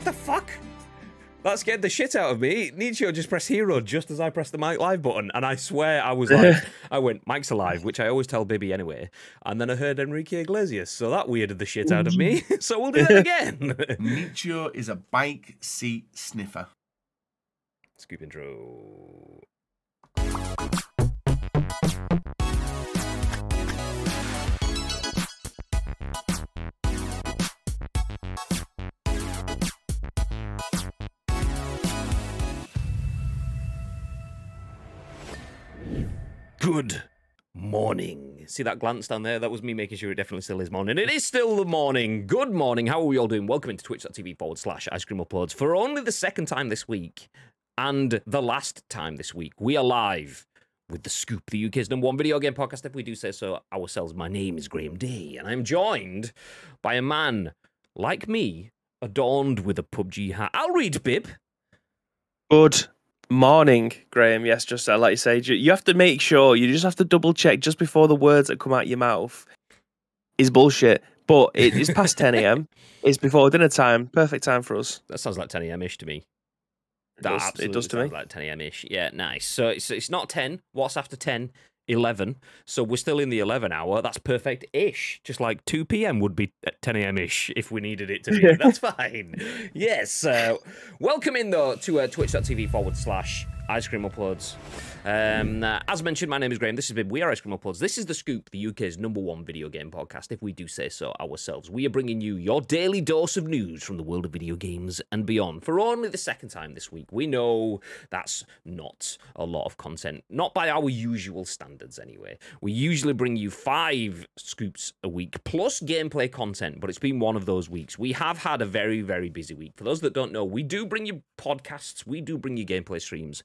What the fuck? That scared the shit out of me. Nietzsche just pressed hero just as I pressed the mic live button, and I swear I was like, I went, Mike's alive, which I always tell Bibby anyway. And then I heard Enrique Iglesias, so that weirded the shit out of me. Mm. so we'll do that again. Nietzsche is a bike seat sniffer. Scoop intro. Good morning. See that glance down there? That was me making sure it definitely still is morning. It is still the morning. Good morning. How are we all doing? Welcome into twitch.tv forward slash ice cream uploads for only the second time this week and the last time this week. We are live with The Scoop, the UK's number one video game podcast, if we do say so ourselves. My name is Graham Day, and I'm joined by a man like me, adorned with a PUBG hat. I'll read Bib. Good morning, Graham. Yes, just uh, like you say, you have to make sure you just have to double check just before the words that come out your mouth is bullshit. But it is past 10 a.m. It's before dinner time. Perfect time for us. That sounds like 10 a.m. ish to me. It That does, it does to sounds me. like 10 a.m. ish. Yeah, nice. So it's, it's not 10. What's after 10? 11. So we're still in the 11 hour. That's perfect ish. Just like 2 p.m. would be at 10 a.m. ish if we needed it to be. That's fine. Yes. Uh, welcome in, though, to uh, twitch.tv forward slash ice cream uploads. Um, uh, as mentioned, my name is Graham. This has been We Are Ice Cream Uploads. This is The Scoop, the UK's number one video game podcast, if we do say so ourselves. We are bringing you your daily dose of news from the world of video games and beyond for only the second time this week. We know that's not a lot of content, not by our usual standards anyway. We usually bring you five scoops a week plus gameplay content, but it's been one of those weeks. We have had a very, very busy week. For those that don't know, we do bring you podcasts, we do bring you gameplay streams,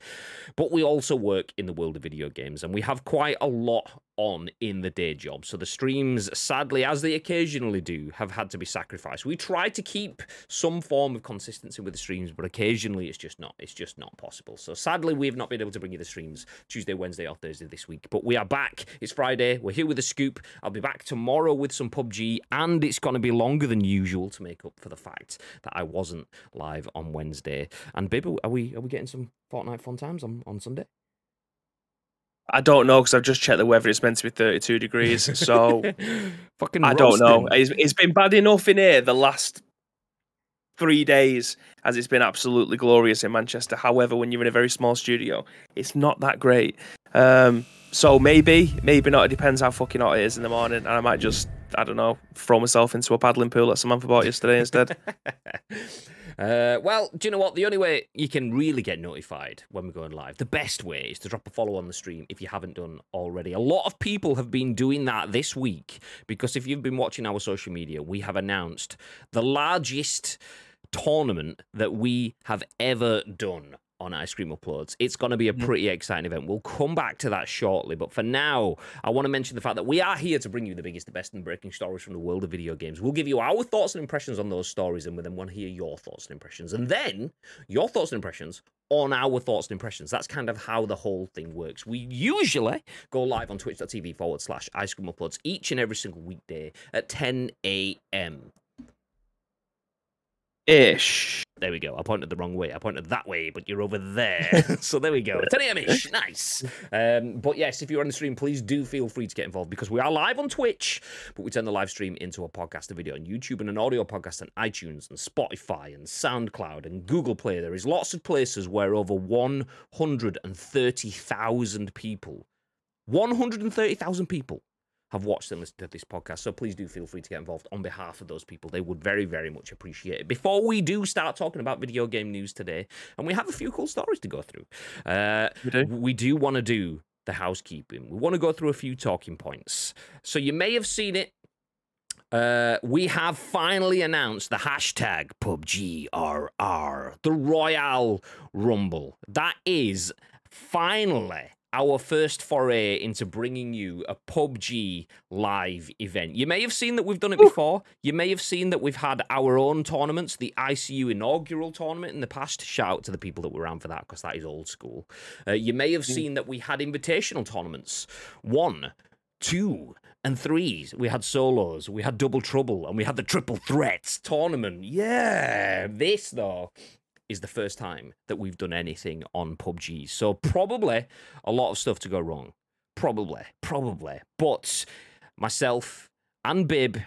but we also work in the world of video games and we have quite a lot on in the day job. So the streams, sadly, as they occasionally do, have had to be sacrificed. We try to keep some form of consistency with the streams, but occasionally it's just not. It's just not possible. So sadly, we've not been able to bring you the streams Tuesday, Wednesday, or Thursday this week. But we are back. It's Friday. We're here with a scoop. I'll be back tomorrow with some PUBG, and it's going to be longer than usual to make up for the fact that I wasn't live on Wednesday. And baby, are we are we getting some Fortnite fun times on on Sunday? I don't know because I've just checked the weather. It's meant to be 32 degrees. So fucking. I don't know. It's, it's been bad enough in here the last three days as it's been absolutely glorious in Manchester. However, when you're in a very small studio, it's not that great. Um, so maybe, maybe not. It depends how fucking hot it is in the morning. And I might just, I don't know, throw myself into a paddling pool that Samantha bought yesterday instead. Uh, well, do you know what? The only way you can really get notified when we're going live, the best way is to drop a follow on the stream if you haven't done already. A lot of people have been doing that this week because if you've been watching our social media, we have announced the largest tournament that we have ever done on Ice Cream Uploads. It's going to be a mm-hmm. pretty exciting event. We'll come back to that shortly, but for now, I want to mention the fact that we are here to bring you the biggest, the best, and breaking stories from the world of video games. We'll give you our thoughts and impressions on those stories, and we then want to hear your thoughts and impressions, and then your thoughts and impressions on our thoughts and impressions. That's kind of how the whole thing works. We usually go live on twitch.tv forward slash ice cream uploads each and every single weekday at 10 a.m. Ish. There we go. I pointed the wrong way. I pointed that way, but you're over there. so there we go. 10 a.m. ish. Nice. Um, but yes, if you're on the stream, please do feel free to get involved because we are live on Twitch, but we turn the live stream into a podcast, a video on YouTube, and an audio podcast on iTunes and Spotify and SoundCloud and Google Play. There is lots of places where over 130,000 people, 130,000 people have watched and listened to this podcast. So please do feel free to get involved on behalf of those people. They would very, very much appreciate it. Before we do start talking about video game news today, and we have a few cool stories to go through, uh, We do. we do want to do the housekeeping. We want to go through a few talking points. So you may have seen it. Uh, we have finally announced the hashtag PUBGRR, the Royal Rumble. That is finally our first foray into bringing you a PUBG live event. You may have seen that we've done it before. You may have seen that we've had our own tournaments, the ICU inaugural tournament in the past. Shout out to the people that were around for that because that is old school. Uh, you may have seen that we had invitational tournaments. One, two, and threes. We had solos, we had double trouble, and we had the triple threats tournament. Yeah, this though is the first time that we've done anything on PUBG. So probably a lot of stuff to go wrong. Probably, probably. But myself and Bib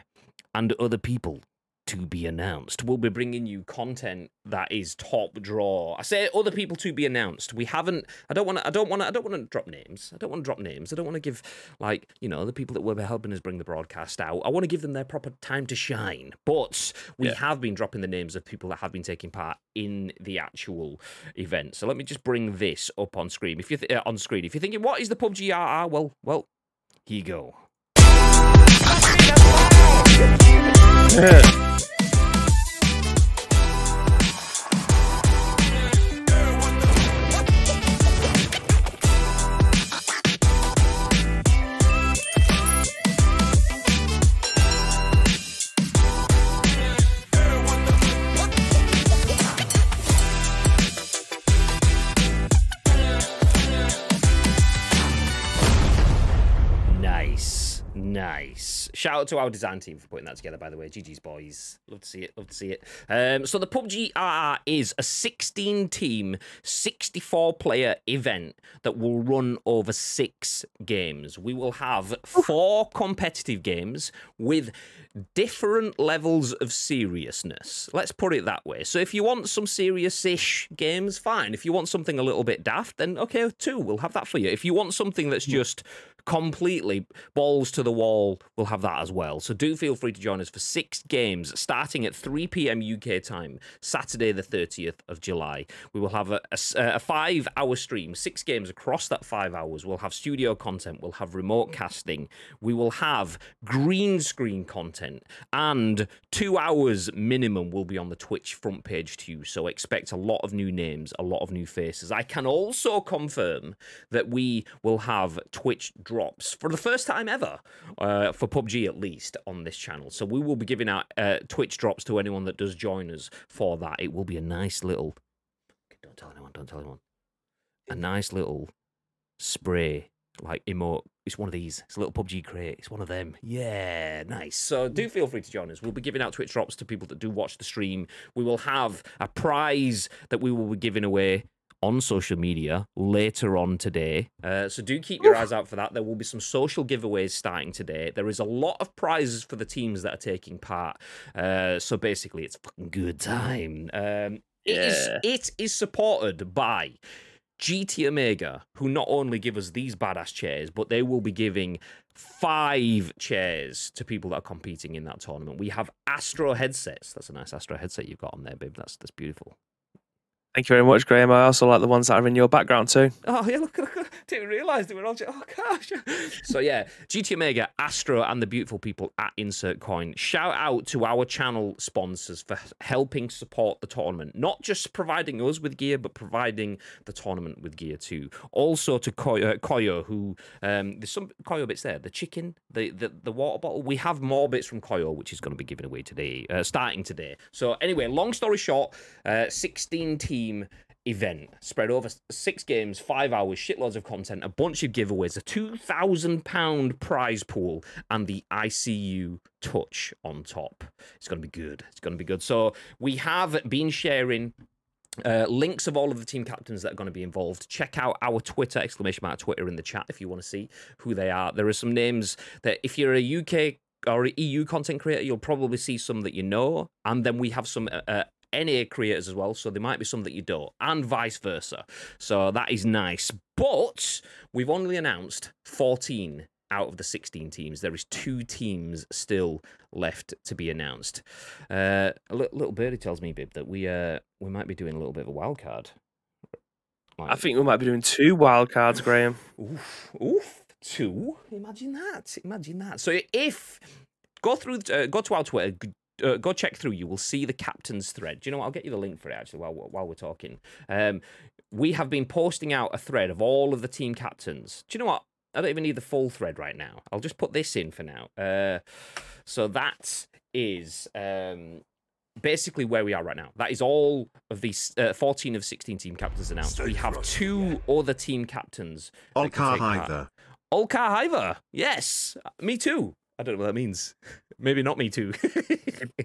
and other people to be announced. We'll be bringing you content that is top draw. I say other people to be announced. We haven't. I don't want to. I don't want to. I don't want to drop names. I don't want to drop names. I don't want to give like you know the people that were helping us bring the broadcast out. I want to give them their proper time to shine. But we Yeah. have been dropping the names of people that have been taking part in the actual event. So let me just bring this up on screen. If you th- uh, on screen, if you're thinking what is the PUBG RR, well, well, here you go. Nice, Shout out to our design team for putting that together, by the way. GG's boys. Love to see it. Love to see it. Um, so the PUBG RR is a 16 team, 64 player event that will run over six games. We will have four competitive games with different levels of seriousness. Let's put it that way. So if you want some serious-ish games, fine. If you want something a little bit daft, then okay, two, we'll have that for you. If you want something that's just completely balls to the wall, we'll have that as well. So do feel free to join us for six games starting at 3 p.m. UK time, Saturday the 30th of July. We will have a five-hour stream, six games across that five hours. We'll have studio content, we'll have remote casting, we will have green screen content, and two hours minimum will be on the Twitch front page too. So expect a lot of new names, a lot of new faces. I can also confirm that we will have Twitch drops for the first time ever, uh, for PUBG at least, on this channel. So we will be giving out uh, Twitch drops to anyone that does join us for that. It will be a nice little. Don't tell anyone. Don't tell anyone. A nice little spray like emote. It's one of these. It's a little PUBG crate. It's one of them. Yeah, nice. So do feel free to join us. We'll be giving out Twitch drops to people that do watch the stream. We will have a prize that we will be giving away on social media later on today. Uh, so do keep your eyes out for that. There will be some social giveaways starting today. There is a lot of prizes for the teams that are taking part. Uh, so basically, it's fucking good time. Um, it, is, Yeah. it is supported by GT Omega, who not only give us these badass chairs, but they will be giving five chairs to people that are competing in that tournament. We have Astro headsets. That's a nice Astro headset you've got on there, babe. That's that's beautiful. Thank you very much, Graham. I also like the ones that are in your background too. Oh yeah, look, look, look. didn't realise they were on. Oh gosh. so yeah, GT Omega, Astro, and the beautiful people at Insert Coin. Shout out to our channel sponsors for helping support the tournament, not just providing us with gear, but providing the tournament with gear too. Also to Koyo, uh, Koyo who um, there's some Koyo bits there. The chicken, the, the the water bottle. We have more bits from Koyo, which is going to be given away today, uh, starting today. So anyway, long story short, uh, 16 event spread over six games, five hours, shitloads of content, a bunch of giveaways, a two thousand pound prize pool, and the ICU touch on top. It's going to be good. It's going to be good. So we have been sharing. Uh, links of all of the team captains that are going to be involved. Check out our Twitter exclamation mark Twitter in the chat if you want to see who they are. There are some names that if you're a UK or EU content creator, you'll probably see some that you know, and then we have some uh, uh, NA creators as well, so there might be some that you don't, and vice versa. So that is nice. But we've only announced 14 out of the 16 teams. There is two teams still left to be announced. Uh, a little birdie tells me, Bib, that we uh, we might be doing a little bit of a wild card. I think we might be doing two wild cards, Graham. Oof, oof, two. Imagine that. Imagine that. So if go through, uh, go to our Twitter. Uh, go check through. You will see the captain's thread. Do you know what? I'll get you the link for it actually while we're- while we're talking. Um, we have been posting out a thread of all of the team captains. Do you know what? I don't even need the full thread right now. I'll just put this in for now. Uh, so that is um, basically where we are right now. That is all of these uh, 14 of 16 team captains announced. We have two other team captains Olkar take. Olka Hiver. Yes, me too. I don't know what that means. Maybe not me too.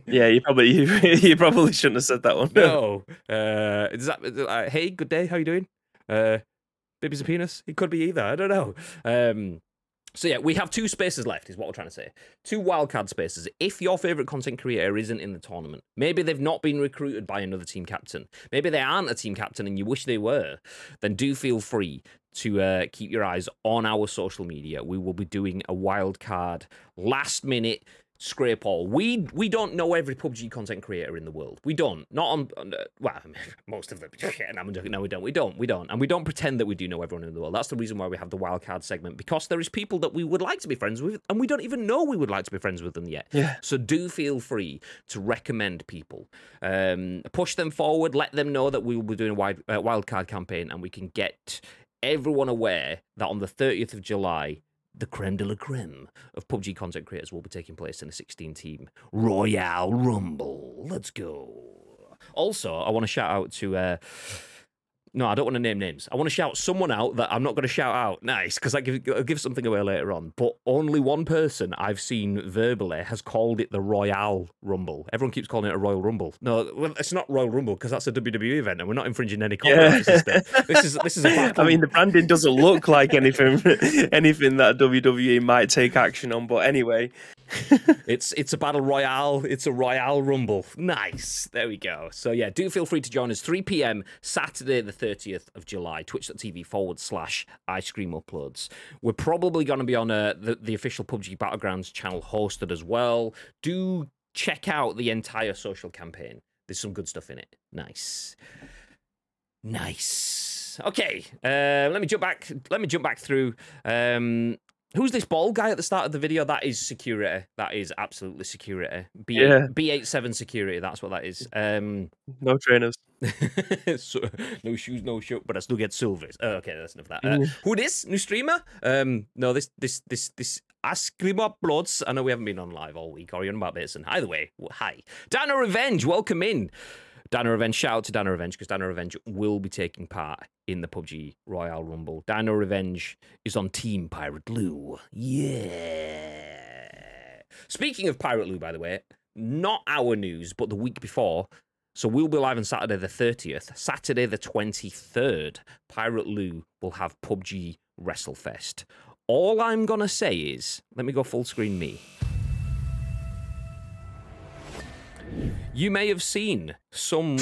Yeah, you probably you, you probably shouldn't have said that one. no. Uh, is that uh, hey? Good day. How you doing? Uh, baby's a penis. It could be either. I don't know. Um, so yeah, we have two spaces left, is what we're trying to say. Two wildcard spaces. If your favorite content creator isn't in the tournament, maybe they've not been recruited by another team captain, maybe they aren't a team captain and you wish they were, then do feel free to uh, keep your eyes on our social media. We will be doing a wildcard last minute scrape all. We we don't know every PUBG content creator in the world. We don't. Not on, on uh, well, most of them. no, no, we don't. We don't. We don't. And we don't pretend that we do know everyone in the world. That's the reason why we have the wildcard segment because there is people that we would like to be friends with, and we don't even know we would like to be friends with them yet. Yeah. So do feel free to recommend people, um, push them forward, let them know that we will be doing a wide, uh, wildcard campaign, and we can get everyone aware that on the 30th of July the creme de la creme of PUBG content creators will be taking place in a 16 team Royale Rumble. Let's go. Also, I want to shout out to. Uh, no, I don't want to name names. I want to shout someone out that I'm not going to shout out. Nice, because I give uh, I'll give something away later on. But only one person I've seen verbally has called it the Royal Rumble. Everyone keeps calling it a Royal Rumble. No, well, it's not Royal Rumble because that's a WWE event, and we're not infringing any copyright Yeah. system. This is this is a I mean, the branding doesn't look like anything anything that WWE might take action on. But anyway, It's it's a battle royale. It's a royale rumble. Nice. There we go. So yeah, do feel free to join us 3 p.m. Saturday the 30th of July. Twitch.tv forward slash ice cream uploads. We're probably going to be on uh, the the official PUBG Battlegrounds channel hosted as well. Do check out the entire social campaign. There's some good stuff in it. Nice. Nice. Okay. Uh, let me jump back. Let me jump back through. Um, who's this bald guy at the start of the video? That is security. That is absolutely security. B Yeah. B87 security. That's what that is. Um, no trainers. so, no shoes, no shirt, but I still get silvers. Oh, okay, that's enough of that. Uh, who this? New streamer? Um, no, this, this, this, this. Askrima Bloods. I know we haven't been on live all week. Or you're on about Bateson. Either way, hi, Dana Revenge. Welcome in. Dana Revenge, shout out to Dana Revenge because Dana Revenge will be taking part in the PUBG Royale Rumble. Dana Revenge is on Team Pirate Lou. Yeah. Speaking of Pirate Lou, by the way, not our news, but the week before. So we'll be live on Saturday the 30th. Saturday the 23rd, Pirate Lou will have PUBG WrestleFest. All I'm going to say is, let me go full screen me. You may have seen some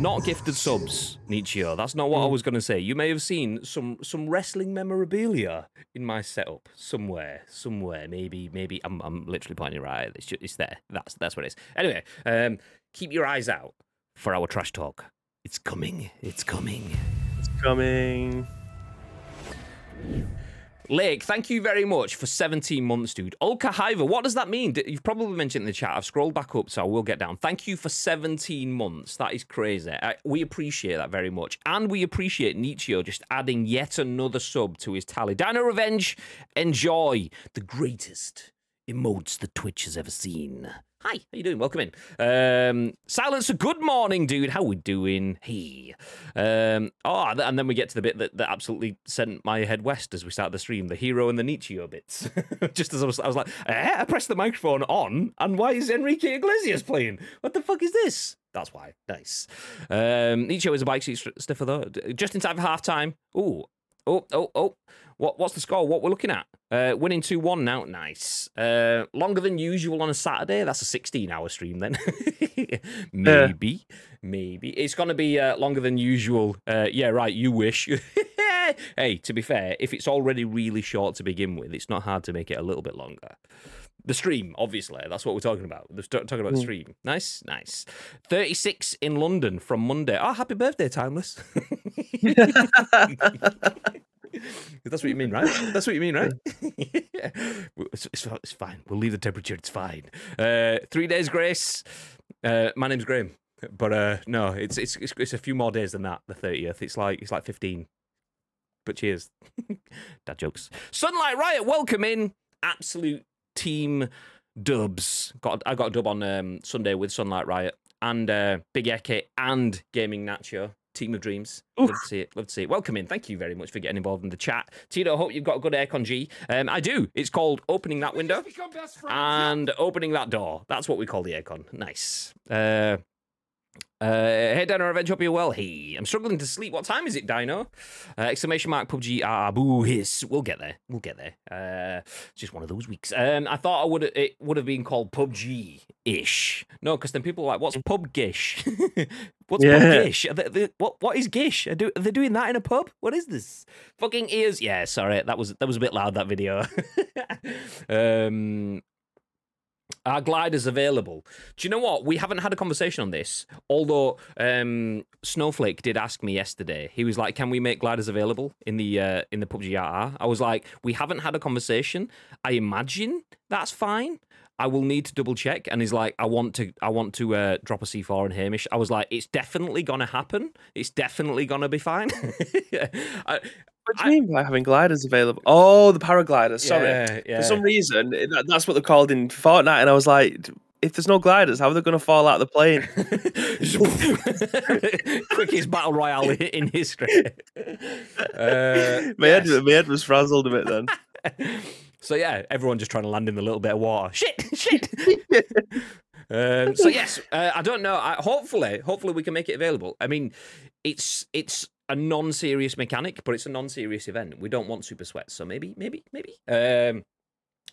not gifted subs, Nietzsche. That's not what I was going to say. You may have seen some some wrestling memorabilia in my setup somewhere, somewhere. Maybe, maybe I'm I'm literally pointing right. It's just, it's there. That's that's what it is. Anyway, um, keep your eyes out for our trash talk. It's coming. It's coming. It's coming. Lake, thank you very much for 17 months, dude. Ulka Hiver, what does that mean? You've probably mentioned in the chat. I've scrolled back up, so I will get down. Thank you for 17 months. That is crazy. I, we appreciate that very much. And we appreciate Nietzsche just adding yet another sub to his tally. Dino Revenge, enjoy the greatest emotes that Twitch has ever seen. Hi, how you doing? Welcome in. Um, Silencer, good morning, dude. How we doing? Hey. Um, oh, and then we get to the bit that, that absolutely sent my head west as we start the stream, the hero and the Nietzsche bits. Just as I was, I was like, eh, I pressed the microphone on, and why is Enrique Iglesias playing? What the fuck is this? That's why. Nice. Um, Nietzsche is a bike seat stiffer, though. Just in time for half time. Ooh. Oh, oh, oh. What, what's the score? What we're looking at? Uh, winning 2 1 now. Nice. Uh, longer than usual on a Saturday. That's a 16 hour stream then. maybe. Maybe. It's going to be uh, longer than usual. Uh, yeah, right. You wish. hey, to be fair, if it's already really short to begin with, it's not hard to make it a little bit longer. The stream, obviously. That's what we're talking about. We're talking about the stream. Nice, nice. 36 in London from Monday. Oh, happy birthday, Timeless. That's what you mean, right? That's what you mean, right? yeah. it's, it's, it's fine. We'll leave the temperature. It's fine. Uh, three days grace. Uh, my name's Graham, but uh, no, it's, it's it's it's a few more days than that. The thirtieth. It's like it's like fifteen. But cheers. Dad jokes. Sunlight Riot, welcome in. Absolute team dubs. Got I got a dub on um, Sunday with Sunlight Riot and uh, Big Eke and Gaming Nacho. Team of Dreams. Oof. Love to see it. Love to see it. Welcome in. Thank you very much for getting involved in the chat. Tito, hope you've got a good aircon G. Um, I do. It's called opening that window Become best friends. and opening that door. That's what we call the aircon. Nice. Uh, uh, hey, Dino Revenge, hope you're well. Hey, I'm struggling to sleep. What time is it, Dino? Uh, exclamation mark PUBG ah boo hiss. We'll get there. We'll get there. Uh, it's just one of those weeks. Um, I thought I would it would have been called PUBG ish. No, because then people are like, "What's pub gish? What's pub Yeah. gish? Are they, they- what what is gish? Are, do, are they doing that in a pub? What is this? Fucking ears. Yeah, sorry, that was that was a bit loud. That video. um, are gliders available? Do you know what? We haven't had a conversation on this. Although um, Snowflake did ask me yesterday. He was like, "Can we make gliders available in the uh, in the PUBG RR?" I was like, "We haven't had a conversation. I imagine that's fine." I will need to double check. And he's like, I want to, I want to uh, drop a C4 on Hamish. I was like, it's definitely gonna happen. It's definitely gonna be fine. What do you mean by having gliders available? Oh, the paragliders. Sorry. Yeah, yeah. For some reason, that, that's what they're called in Fortnite, and I was like, if there's no gliders, how are they going to fall out of the plane? Quickest battle royale in history. Uh, my, head, my head was frazzled a bit then. so yeah, everyone just trying to land in the little bit of water. Shit, shit. um, so yes, uh, I don't know. I, hopefully, hopefully we can make it available. I mean, it's it's a non-serious mechanic, but it's a non-serious event. We don't want super sweats, so maybe, maybe, maybe. Um,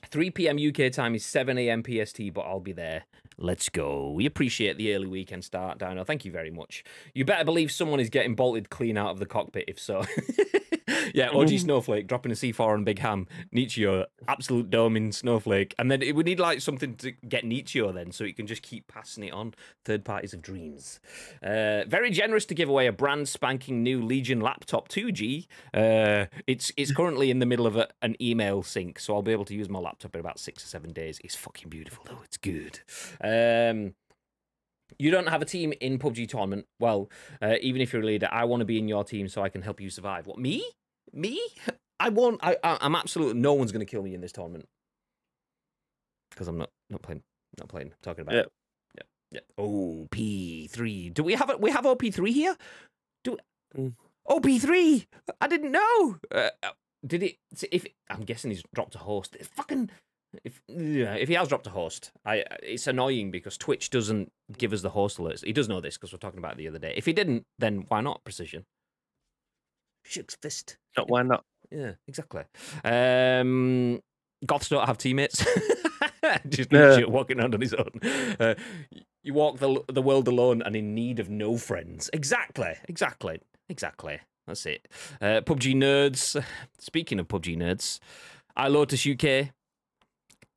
3 p.m. UK time is 7 a.m. PST, but I'll be there. Let's go. We appreciate the early weekend start, Dino. Thank you very much. You better believe someone is getting bolted clean out of the cockpit, if so. yeah, OG Snowflake dropping a C4 on Big Ham. Nietzsche, absolute doming Snowflake. And then it, we need like something to get Nietzsche then, so he can just keep passing it on. Third parties of dreams. Uh, very generous to give away a brand spanking new Legion laptop 2G. Uh, it's it's currently in the middle of a, an email sync, so I'll be able to use my laptop in about six or seven days. It's fucking beautiful though. It's good. Um, you don't have a team in PUBG tournament. Well, uh, even if you're a leader, I want to be in your team so I can help you survive. What me? Me? I won't. I, I I'm absolutely no one's going to kill me in this tournament because I'm not not playing. Not playing. talking about. Yeah. it. Yeah. Yeah. OP three. Do we have it? We have OP three here. Do Mm. OP three? I didn't know. Uh, uh, did it? If I'm guessing he's dropped a host. Fucking. If yeah, if he has dropped a host, I it's annoying because Twitch doesn't give us the host alerts. He does know this because we're talking about it the other day. If he didn't, then why not precision? Shook's fist. Not why not? Yeah, exactly. Um, Goths don't have teammates. Just Yeah. walking around on his own. Uh, you walk the the world alone and in need of no friends. Exactly, exactly, exactly. That's it. Uh, PUBG nerds. Speaking of PUBG nerds, I Lotus UK.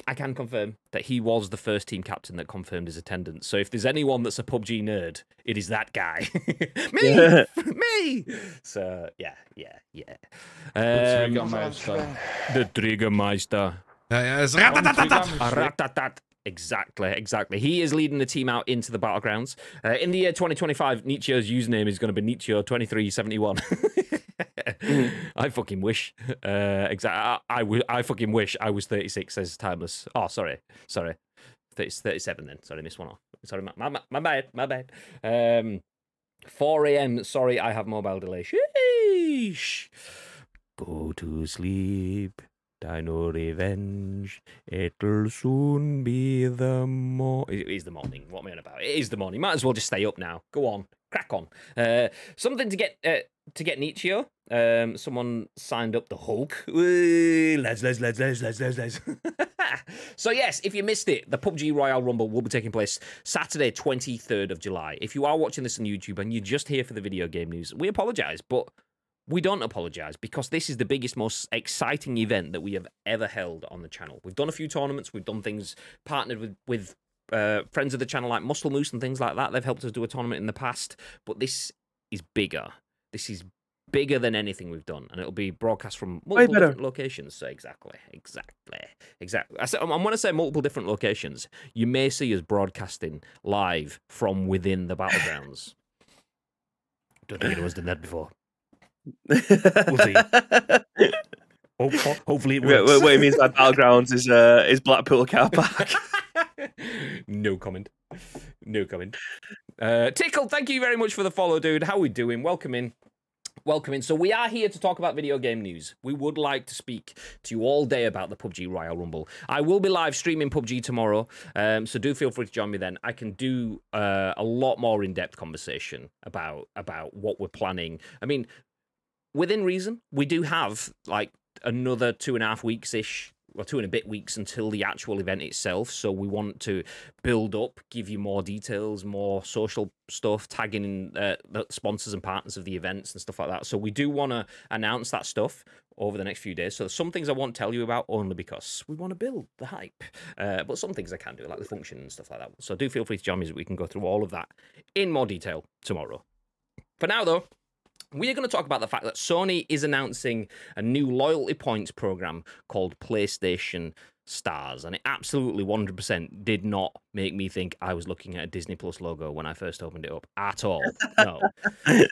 I can confirm that he was the first team captain that confirmed his attendance. So if there's anyone that's a PUBG nerd, it is that guy. me, Yeah. me. So yeah, yeah, yeah. The Um, Triggermeister. the Triggermeister. Ja, ja, is Exactly, exactly. He is leading the team out into the battlegrounds. Uh, in the year 2025, Nietzsche's username is going to be Nietzsche2371. I fucking wish. Uh, exactly. I, I, I fucking wish I was 36, says Timeless. Oh, sorry. Sorry. 30, 37 then. Sorry, missed one off. Sorry, my, my, my bad. My bad. Um, 4 a.m. Sorry, I have mobile delay. Sheesh. Go to sleep. Dino Revenge. It'll soon be the mo. It is the morning. What am I on about? It is the morning. Might as well just stay up now. Go on, crack on. Uh, something to get uh, to get Nietzsche. Um, someone signed up the Hulk. Lads, lads, lads, lads, lads, lads, lads. so yes, if you missed it, the PUBG Royal Rumble will be taking place Saturday, 23rd of July. If you are watching this on YouTube and you're just here for the video game news, we apologise, but we don't apologize because this is the biggest, most exciting event that we have ever held on the channel. We've done a few tournaments, we've done things partnered with with uh, friends of the channel like Muscle Moose and things like that. They've helped us do a tournament in the past, but this is bigger. This is bigger than anything we've done, and it'll be broadcast from multiple different locations. So exactly, exactly, exactly. I said, I'm going to say multiple different locations. You may see us broadcasting live from within the battlegrounds. Don't think anyone's done that before. see. Hope, ho- hopefully it works. wait, what he means by battlegrounds is uh, is Blackpool car park. no comment. No comment. Uh, Tickle, thank you very much for the follow, dude. How we doing? Welcome in. Welcome in. So we are here to talk about video game news. We would like to speak to you all day about the PUBG Royal Rumble. I will be live streaming PUBG tomorrow, um, so do feel free to join me then. I can do uh, a lot more in-depth conversation about about what we're planning. I mean, within reason, we do have like another two and a half weeks ish or two and a bit weeks until the actual event itself. So we want to build up, give you more details, more social stuff, tagging in uh, the sponsors and partners of the events and stuff like that. So we do want to announce that stuff over the next few days. So some things I won't tell you about only because we want to build the hype. Uh, but some things I can do, like the function and stuff like that. So do feel free to join me so we can go through all of that in more detail tomorrow. For now, though, we are going to talk about the fact that Sony is announcing a new loyalty points program called PlayStation Stars, and it absolutely 100% did not make me think I was looking at a Disney Plus logo when I first opened it up at all. No,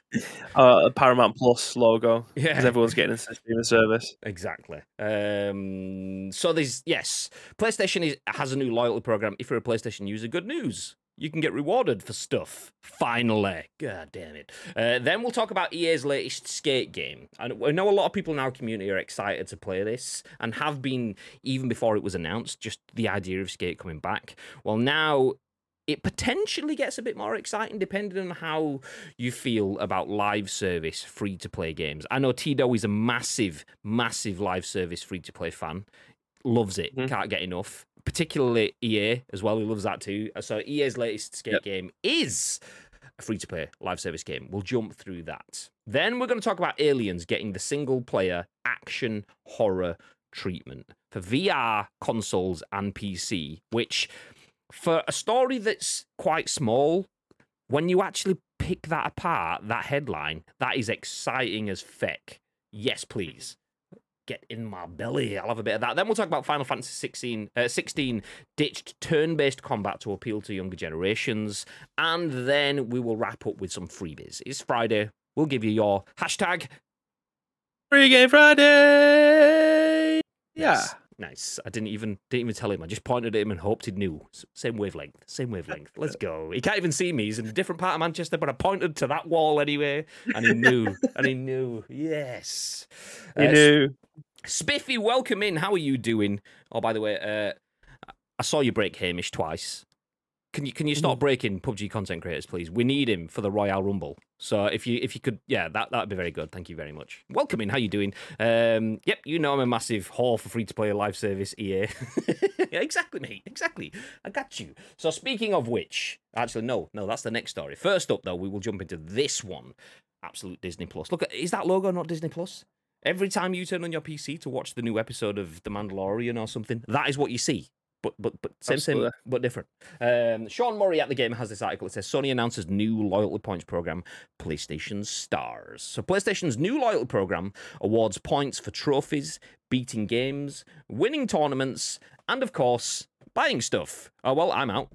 Uh, a Paramount Plus logo. Yeah. Because everyone's getting into the streaming service. exactly. Um, so there's yes, PlayStation is, has a new loyalty program. If you're a PlayStation user, good news. You can get rewarded for stuff. Finally. God damn it. Uh, then we'll talk about EA's latest skate game. And I know a lot of people in our community are excited to play this and have been even before it was announced, just the idea of skate coming back. Well, now it potentially gets a bit more exciting depending on how you feel about live service free to play games. I know Tito is a massive, massive live service free to play fan. Loves it, Mhm. can't get enough. Particularly EA as well, he loves that too. So EA's latest skate Yep. game is a free to play live service game. We'll jump through that. Then we're going to talk about Aliens getting the single player action horror treatment for VR consoles and PC, which for a story that's quite small, when you actually pick that apart, that headline, that is exciting as feck. Yes, please. Get in my belly. I'll have a bit of that. Then we'll talk about Final Fantasy 16, uh, 16 ditched turn based combat to appeal to younger generations. And then we will wrap up with some freebies. It's Friday. We'll give you your hashtag. Free Game Friday! Yeah. Nice. I didn't even didn't even tell him. I just pointed at him and hoped he knew. Same wavelength. Same wavelength. Let's go. He can't even see me. He's in a different part of Manchester, but I pointed to that wall anyway, and he knew. and he knew. Yes. You Uh, knew. Spiffy, welcome in. How are you doing? Oh, by the way, uh, I saw you break Hamish twice. Can you can you stop breaking PUBG content creators, please? We need him for the Royal Rumble. So if you if you could, yeah, that that'd be very good. Thank you very much. Welcome in. How you doing? Um, yep, you know I'm a massive whore for free to play live service EA. exactly, mate. Exactly. I got you. So speaking of which, actually, no, no, that's the next story. First up, though, we will jump into this one. Absolute Disney Plus. Look, at is that logo not Disney Plus? Every time you turn on your PC to watch the new episode of The Mandalorian or something, that is what you see. But but but same same but different. Um, Sean Murray at The Gamer has this article. It says Sony announces new loyalty points program, PlayStation Stars. So PlayStation's new loyalty program awards points for trophies, beating games, winning tournaments, and of course buying stuff. Oh well, I'm out.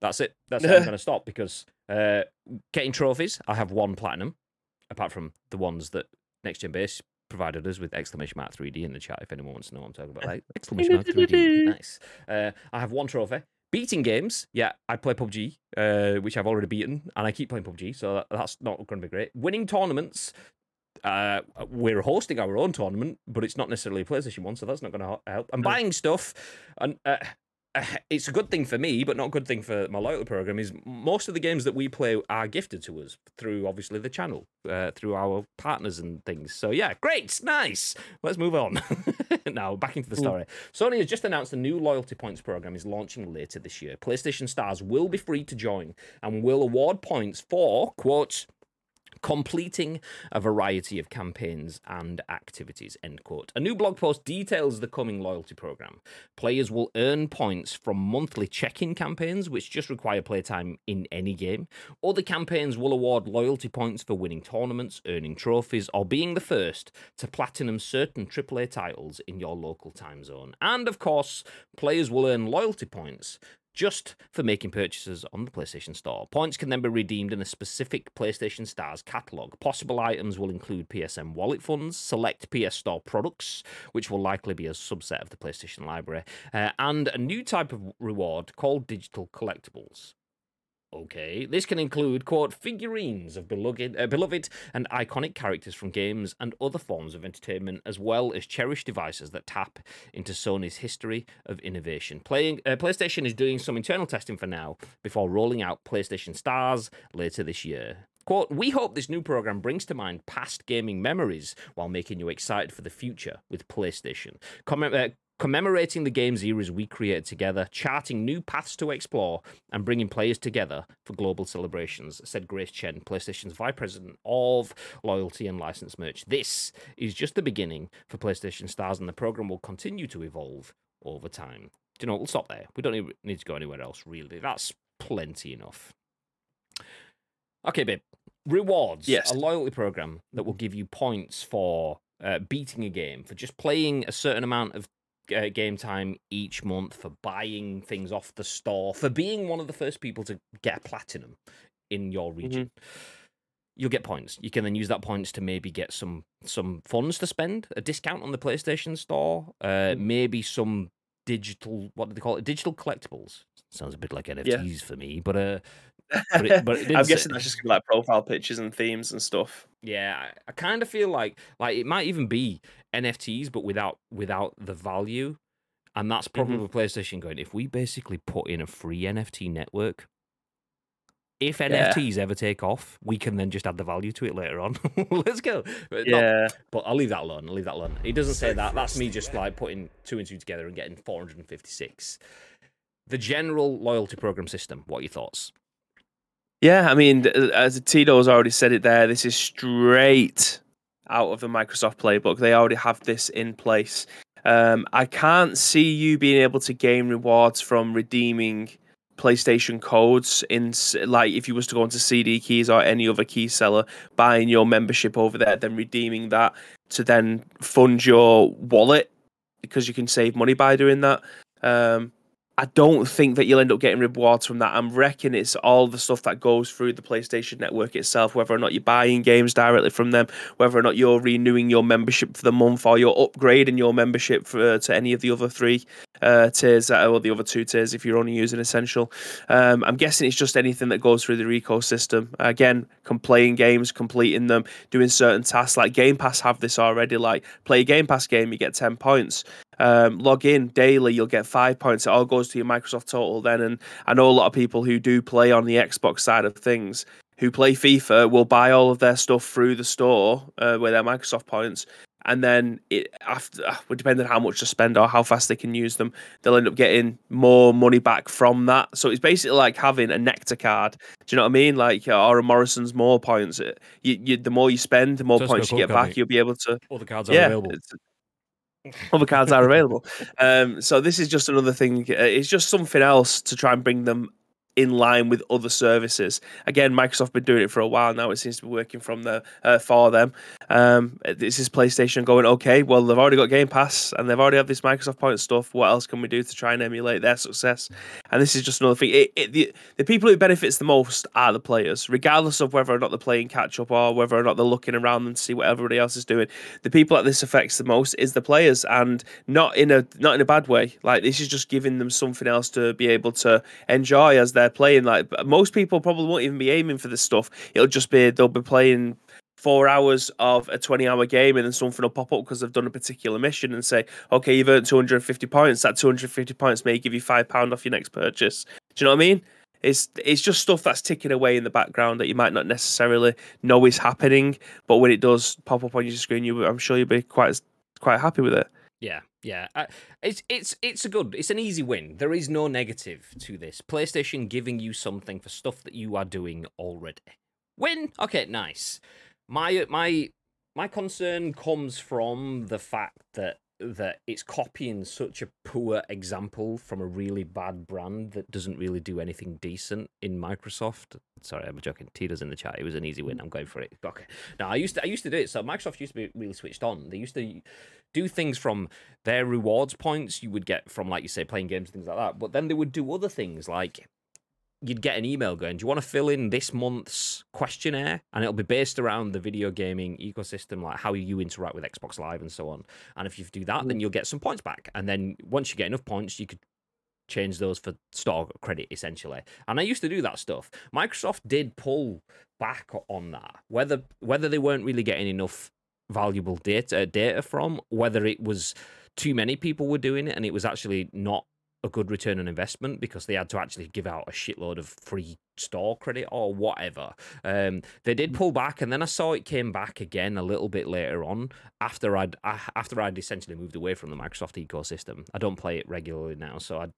That's it. That's how I'm going to stop because uh, getting trophies. I have one platinum, apart from the ones that Next Gen Base provided us with exclamation mark 3D in the chat. If anyone wants to know what I'm talking about, like exclamation mark 3D. Nice. Uh, I have one trophy. Beating games, yeah, I play PUBG, uh, which I've already beaten, and I keep playing PUBG, so that, that's not going to be great. Winning tournaments, uh, we're hosting our own tournament, but it's not necessarily a PlayStation one, so that's not going to help. And buying stuff, and uh, it's a good thing for me, but not a good thing for my loyalty program. Is most of the games that we play are gifted to us through obviously the channel, uh, through our partners and things. So yeah, great, nice. Let's move on. now back into the story. Sony has just announced a new loyalty points program is launching later this year. PlayStation stars will be free to join and will award points for quote completing a variety of campaigns and activities end quote. A new blog post details the coming loyalty program. Players will earn points from monthly check-in campaigns which just require playtime in any game. Other campaigns will award loyalty points for winning tournaments earning trophies or being the first to platinum certain aaa titles in your local time zone. And of course players will earn loyalty points just for making purchases on the PlayStation Store. Points can then be redeemed in a specific PlayStation Stars catalog. Possible items will include PSN wallet funds, select PS Store products, which will likely be a subset of the PlayStation library, uh, and a new type of reward called digital collectibles. Okay, this can include, quote, figurines of beloved, uh, beloved and iconic characters from games and other forms of entertainment, as well as cherished devices that tap into Sony's history of innovation. Playing, uh, PlayStation is doing some internal testing for now before rolling out PlayStation Stars later this year. Quote, we hope this new program brings to mind past gaming memories while making you excited for the future with PlayStation. Comment, uh, commemorating the game's eras we created together, charting new paths to explore, and bringing players together for global celebrations, said Grace Chen, PlayStation's Vice President of Loyalty and License Merch. This is just the beginning for PlayStation Stars, and the program will continue to evolve over time. Do you know what? We'll stop there. We don't need to go anywhere else, really. That's plenty enough. Okay, babe. Rewards. Yes. A loyalty program that will give you points for uh, beating a game, for just playing a certain amount of uh, game time each month, for buying things off the store, for being one of the first people to get platinum in your region. You'll get points. You can then use that points to maybe get some some funds to spend, a discount on the PlayStation Store, uh, maybe some digital what do they call it? Digital collectibles. Sounds a bit like NFTs for me, but uh, but it, but it I'm guessing that's just gonna be like profile pictures and themes and stuff. yeah, I, I kind of feel like like it might even be NFTs, but without without the value, and that's probably Mhm. PlayStation going. If we basically put in a free NFT network, if Yeah. NFTs ever take off, we can then just add the value to it later on. Let's go. But not- Yeah, but I'll leave that alone. I'll leave that alone. He doesn't say that. That's me just like putting two and two together and getting 456. The general loyalty program system. What are your thoughts? Yeah. I mean, th- as Tito's already said it there, this is straight out of the Microsoft playbook. They already have this in place. Um, I can't see you being able to gain rewards from redeeming PlayStation codes in like if you was to go into CD keys or any other key seller, buying your membership over there, then redeeming that to then fund your wallet because you can save money by doing that. Um, I don't think that you'll end up getting rewards from that. I'm reckon it's all the stuff that goes through the PlayStation Network itself, whether or not you're buying games directly from them, whether or not you're renewing your membership for the month or you're upgrading your membership for, to any of the other three uh, tiers or the other two tiers if you're only using Essential. Um, I'm guessing it's just anything that goes through the ecosystem. Again, playing games, completing them, doing certain tasks. Like Game Pass have this already. Like play a Game Pass game, you get 10 points um, log in daily, you'll get five points. It all goes to your Microsoft total then. And I know a lot of people who do play on the Xbox side of things, who play FIFA, will buy all of their stuff through the store uh, with their Microsoft points. And then it after, uh, well, depending on how much they spend or how fast they can use them, they'll end up getting more money back from that. So it's basically like having a Nectar card. Do you know what I mean? Like uh, or a Morrison's more points. You, you, the more you spend, the more Tesco points you get back. You'll be able to All the cards are yeah, available. other cards are available. Um, so this is just another thing. uh, It's just something else to try and bring them in line with other services. Again, Microsoft been doing it for a while now. It seems to be working from the uh, for them. Um, this is PlayStation going okay. Well, they've already got Game Pass and they've already have this Microsoft Point stuff. What else can we do to try and emulate their success? And this is just another thing. It, it, the, the people who benefits the most are the players, regardless of whether or not they're playing catch up or whether or not they're looking around to see what everybody else is doing. The people that this affects the most is the players, and not in a not in a bad way. Like this is just giving them something else to be able to enjoy as they're playing. Like most people probably won't even be aiming for this stuff. It'll just be they'll be playing four hours of a 20 hour game and then something will pop up because they've done a particular mission and say, okay, you've earned 250 points. That 250 points may give you five pound off your next purchase. Do you know what I mean? It's it's just stuff that's ticking away in the background that you might not necessarily know is happening, but when it does pop up on your screen, you I'm sure you'll be quite quite happy with it. Yeah, yeah. Uh, it's it's it's a good. It's an easy win. There is no negative to this. PlayStation giving you something for stuff that you are doing already. Win. Okay, nice. My my my concern comes from the fact that that it's copying such a poor example from a really bad brand that doesn't really do anything decent in Microsoft. Sorry, I'm joking. Tito's in the chat. It was an easy win. I'm going for it. Okay. No, I used to I used to do it. So Microsoft used to be really switched on. They used to do things from their rewards points you would get from like you say playing games and things like that. But then they would do other things like you'd get an email going, Do you want to fill in this month's questionnaire? And it'll be based around the video gaming ecosystem, like how you interact with Xbox Live and so on. And if you do that, then mm. you'll get some points back. And then once you get enough points, you could change those for store credit essentially. And I used to do that stuff. Microsoft did pull back on that. Whether whether they weren't really getting enough valuable data data from, whether it was too many people were doing it and it was actually not a good return on investment because they had to actually give out a shitload of free store credit or whatever. Um, they did pull back, and then I saw it came back again a little bit later on after I'd after I'd essentially moved away from the Microsoft ecosystem. I don't play it regularly now, so I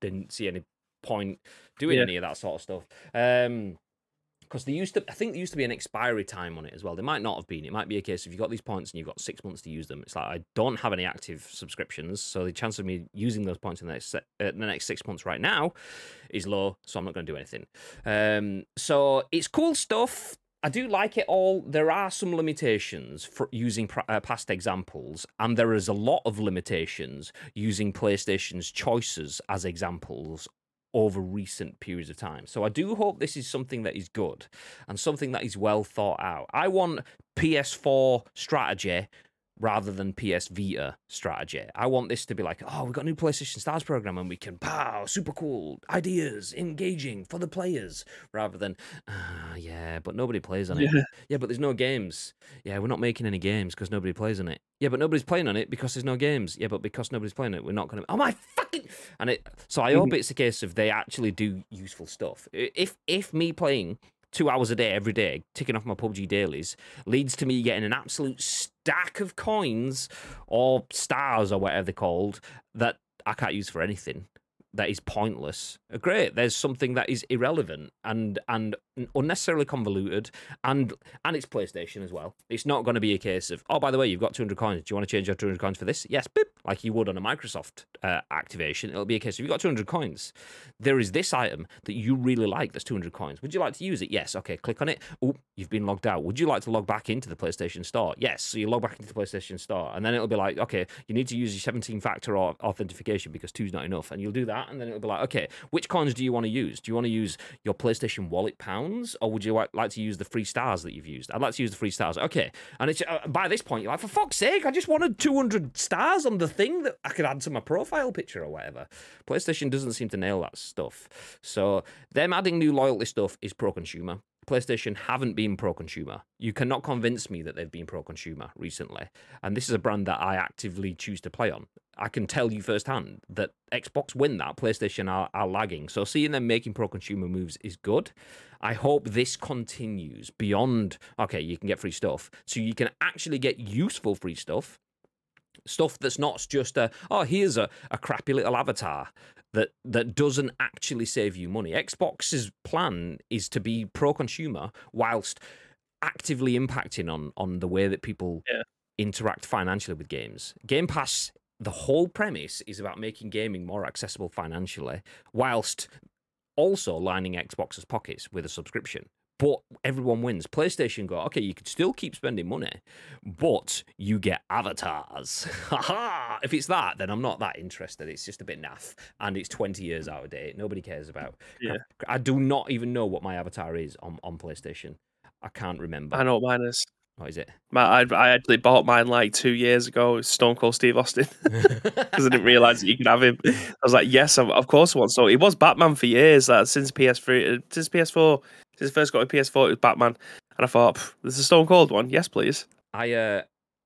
didn't see any point doing yeah. any of that sort of stuff. Um, because there used to, I think there used to be an expiry time on it as well. There might not have been. It might be a case if you've got these points and you've got six months to use them. It's like I don't have any active subscriptions, so the chance of me using those points in the next uh, the next six months right now is low. So I'm not going to do anything. Um, so it's cool stuff. I do like it all. There are some limitations for using uh, past examples, and there is a lot of limitations using PlayStation's choices as examples over recent periods of time. So I do hope this is something that is good and something that is well thought out. I want PS4 strategy rather than PS Vita strategy. I want this to be like, oh, we've got a new PlayStation Stars program and we can pow, super cool ideas, engaging for the players, rather than, ah, yeah, but nobody plays on it. Yeah. yeah, but there's no games. Yeah, we're not making any games because nobody plays on it. Yeah, but nobody's playing on it because there's no games. Yeah, but because nobody's playing it, we're not going to. Oh my fucking! And it. So I hope mm-hmm. it's a case of they actually do useful stuff. If if me playing two hours a day every day, ticking off my PUBG dailies, leads to me getting an absolute stack of coins or stars or whatever they're called that I can't use for anything that is pointless. Great, there's something that is irrelevant and and unnecessarily convoluted, and and it's PlayStation as well. It's not going to be a case of oh, by the way, you've got 200 coins. Do you want to change your 200 coins for this? Yes, beep, like you would on a Microsoft uh, activation. It'll be a case of you've got 200 coins. There is this item that you really like. That's 200 coins. Would you like to use it? Yes. Okay, click on it. Oh, you've been logged out. Would you like to log back into the PlayStation Store? Yes. So you log back into the PlayStation Store, and then it'll be like, okay, you need to use your 17 factor authentication because two's not enough, and you'll do that, and then it'll be like, okay, which coins do you want to use? Do you want to use your PlayStation Wallet pounds, or would you like to use the free stars that you've used? I'd like to use the free stars. Okay, and it's uh, by this point you're like, for fuck's sake, I just wanted 200 stars on the thing that I could add to my profile picture or whatever. PlayStation doesn't seem to nail that stuff. So them adding new loyalty stuff is pro-consumer. PlayStation haven't been pro consumer. You cannot convince me that they've been pro consumer recently. And this is a brand that I actively choose to play on. I can tell you firsthand that Xbox win that, PlayStation are, are lagging. So seeing them making pro consumer moves is good. I hope this continues beyond, okay, you can get free stuff. So you can actually get useful free stuff stuff that's not just a oh here's a, a crappy little avatar that that doesn't actually save you money. Xbox's plan is to be pro consumer whilst actively impacting on on the way that people yeah. interact financially with games. Game Pass the whole premise is about making gaming more accessible financially whilst also lining Xbox's pockets with a subscription but everyone wins. PlayStation go, okay, you can still keep spending money, but you get avatars. Haha! if it's that, then I'm not that interested. It's just a bit naff, and it's 20 years out of date. Nobody cares about. Yeah. I, I do not even know what my avatar is on, on PlayStation. I can't remember. I know what mine is. What is it? I, I actually bought mine like two years ago. Stone Cold Steve Austin because I didn't realize that you could have him. I was like, yes, of, of course I want. So it was Batman for years. Uh, since PS3, uh, since PS4, since I first got a PS4, it was Batman, and I thought, "This is a Stone Cold one. Yes, please." I uh,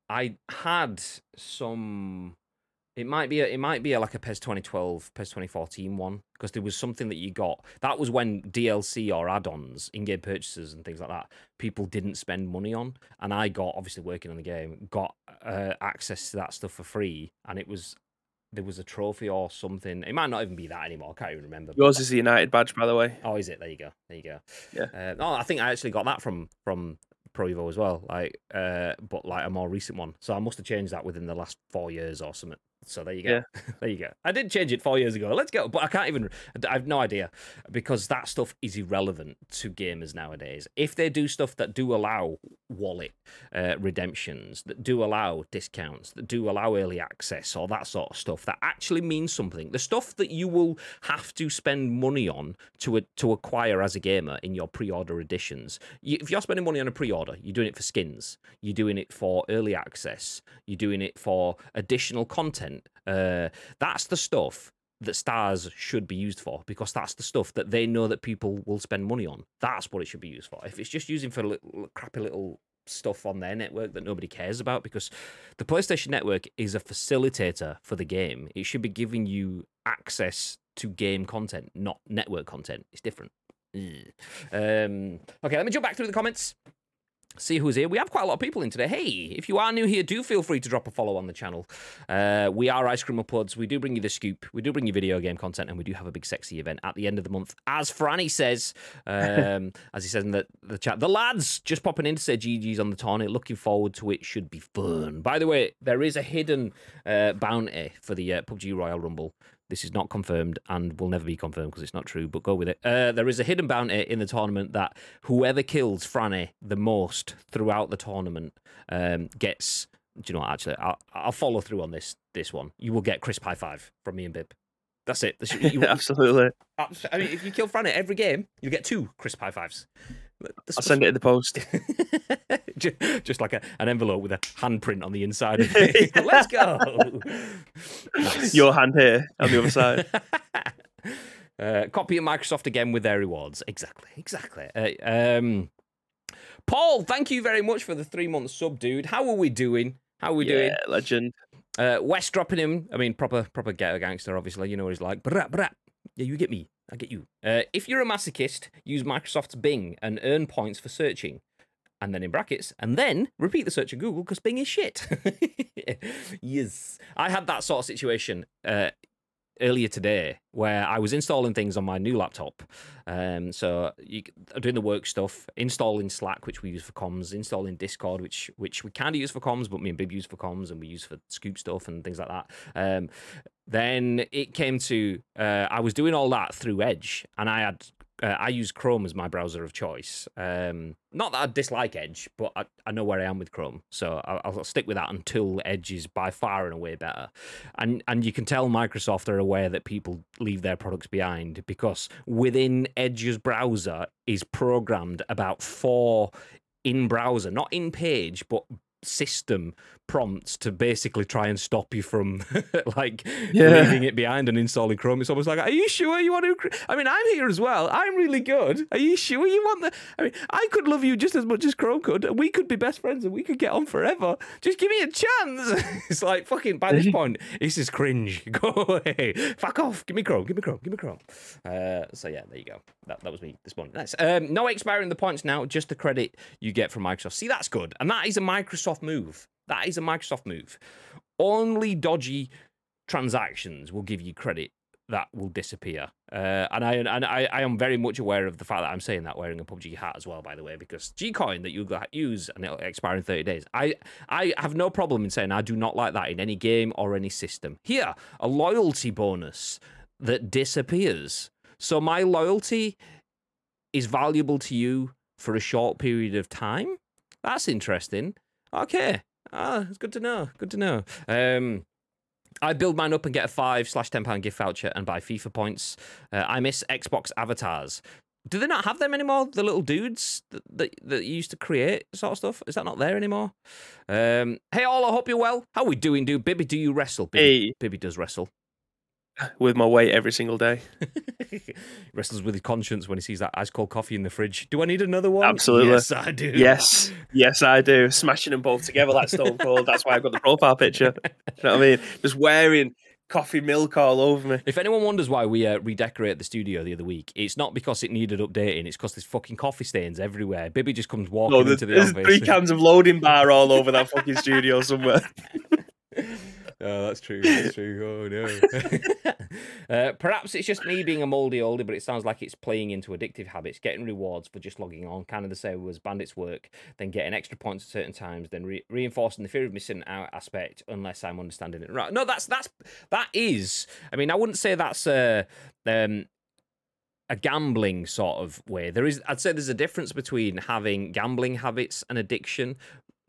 I had some. It might be a, it might be a, like a PES 2012, PES 2014 one because there was something that you got. That was when DLC or add-ons, in-game purchases and things like that, people didn't spend money on, and I got obviously working on the game, got uh, access to that stuff for free, and it was there was a trophy or something. It might not even be that anymore. I can't even remember. Yours is the United badge, by the way. Oh, is it? There you go. There you go. Yeah. Uh, oh, I think I actually got that from from Pro Evo as well. Like, uh, but like a more recent one. So I must have changed that within the last four years or something. So there you go. Yeah. there you go. I did change it four years ago. Let's go. But I can't even. I have no idea because that stuff is irrelevant to gamers nowadays. If they do stuff that do allow wallet uh, redemptions, that do allow discounts, that do allow early access, or that sort of stuff, that actually means something. The stuff that you will have to spend money on to to acquire as a gamer in your pre-order editions. You, if you're spending money on a pre-order, you're doing it for skins. You're doing it for early access. You're doing it for additional content uh, that's the stuff that stars should be used for because that's the stuff that they know that people will spend money on. That's what it should be used for. If it's just using for little, crappy little stuff on their network that nobody cares about because the PlayStation Network is a facilitator for the game. It should be giving you access to game content, not network content. It's different. Um, okay, let me jump back through the comments see who's here. We have quite a lot of people in today. Hey, if you are new here, do feel free to drop a follow on the channel. Uh, we are Ice Cream Uploads. We do bring you the scoop. We do bring you video game content, and we do have a big sexy event at the end of the month. As Franny says, um, as he says in the, the chat, the lads just popping in to say GG's on the tournament. Looking forward to it. Should be fun. By the way, there is a hidden uh, bounty for the uh, PUBG Royal Rumble. This is not confirmed and will never be confirmed because it's not true, but go with it. Uh, there is a hidden bounty in the tournament that whoever kills Franny the most throughout the tournament um, gets. Do you know what? Actually, I'll, I'll, follow through on this this one. You will get crisp high five from me and Bib. That's it. You, Absolutely. I mean, if you kill Franny every game, you get two crisp high fives. I'll send it in the post. just, like a, an envelope with a handprint on the inside of it. Let's go. Your hand here on the other side. Uh, copy of Microsoft again with their rewards. Exactly, exactly. Uh, um, Paul, thank you very much for the three month sub, dude. How are we doing? How are we yeah, doing? legend. Uh, West dropping him. I mean, proper, proper ghetto gangster. Obviously, you know what he's like. Brat, brat. Yeah, you get me. I get you. Uh, if you're a masochist, use Microsoft's Bing and earn points for searching. And then in brackets, and then repeat the search in Google because Bing is shit. yes. I had that sort of situation uh, earlier today where I was installing things on my new laptop. Um, so you, doing the work stuff, installing Slack, which we use for comms, installing Discord, which which we kind of use for comms, but me and Bib use for comms, and we use for scoop stuff and things like that. Um, then it came to uh, I was doing all that through Edge, and I had uh, I use Chrome as my browser of choice. Um, not that I dislike Edge, but I, I know where I am with Chrome, so I'll, I'll, stick with that until Edge is by far and away better. And and you can tell Microsoft are aware that people leave their products behind because within Edge's browser is programmed about four in browser, not in page, but system prompts to basically try and stop you from like yeah. leaving it behind and installing Chrome. It's almost like, are you sure you want to? I mean, I'm here as well. I'm really good. Are you sure you want the? I mean, I could love you just as much as Chrome could. We could be best friends and we could get on forever. Just give me a chance. it's like fucking. By this point, this is cringe. Go away. Fuck off. Give me Chrome. Give me Chrome. Give me Chrome. Uh, so yeah, there you go. That that was me this morning. Nice. Um, no expiring the points now. Just the credit you get from Microsoft. See, that's good, and that is a Microsoft move. That is a Microsoft move. Only dodgy transactions will give you credit that will disappear. Uh, and I and I, I am very much aware of the fact that I'm saying that wearing a PUBG hat as well, by the way, because Gcoin that you use and it'll expire in 30 days. I I have no problem in saying I do not like that in any game or any system. Here, a loyalty bonus that disappears. So my loyalty is valuable to you for a short period of time. That's interesting. Okay. Ah, it's good to know. Good to know. Um, I build mine up and get a five slash ten pound gift voucher and buy FIFA points. Uh, I miss Xbox avatars. Do they not have them anymore? The little dudes that, that, that you used to create, sort of stuff. Is that not there anymore? Um, hey, all. I hope you're well. How we doing, dude? Bibby, do you wrestle? Bibby, hey. Bibby does wrestle with my weight every single day. Wrestles with his conscience when he sees that ice cold coffee in the fridge. Do I need another one? Absolutely. Yes, I do. Yes, yes, I do. Smashing them both together like Stone Cold. That's why I've got the profile picture. you know what I mean? Just wearing coffee milk all over me. If anyone wonders why we uh, redecorate the studio the other week, it's not because it needed updating. It's because there's fucking coffee stains everywhere. Bibby just comes walking no, into the there's office. Three cans of loading bar all over that fucking studio somewhere. Oh, that's true. That's true. Oh no. uh, perhaps it's just me being a mouldy oldie, but it sounds like it's playing into addictive habits, getting rewards for just logging on, kind of the same as bandits work, then getting extra points at certain times, then re- reinforcing the fear of missing out aspect. Unless I'm understanding it right. No, that's that's that is. I mean, I wouldn't say that's a um, a gambling sort of way. There is, I'd say, there's a difference between having gambling habits and addiction.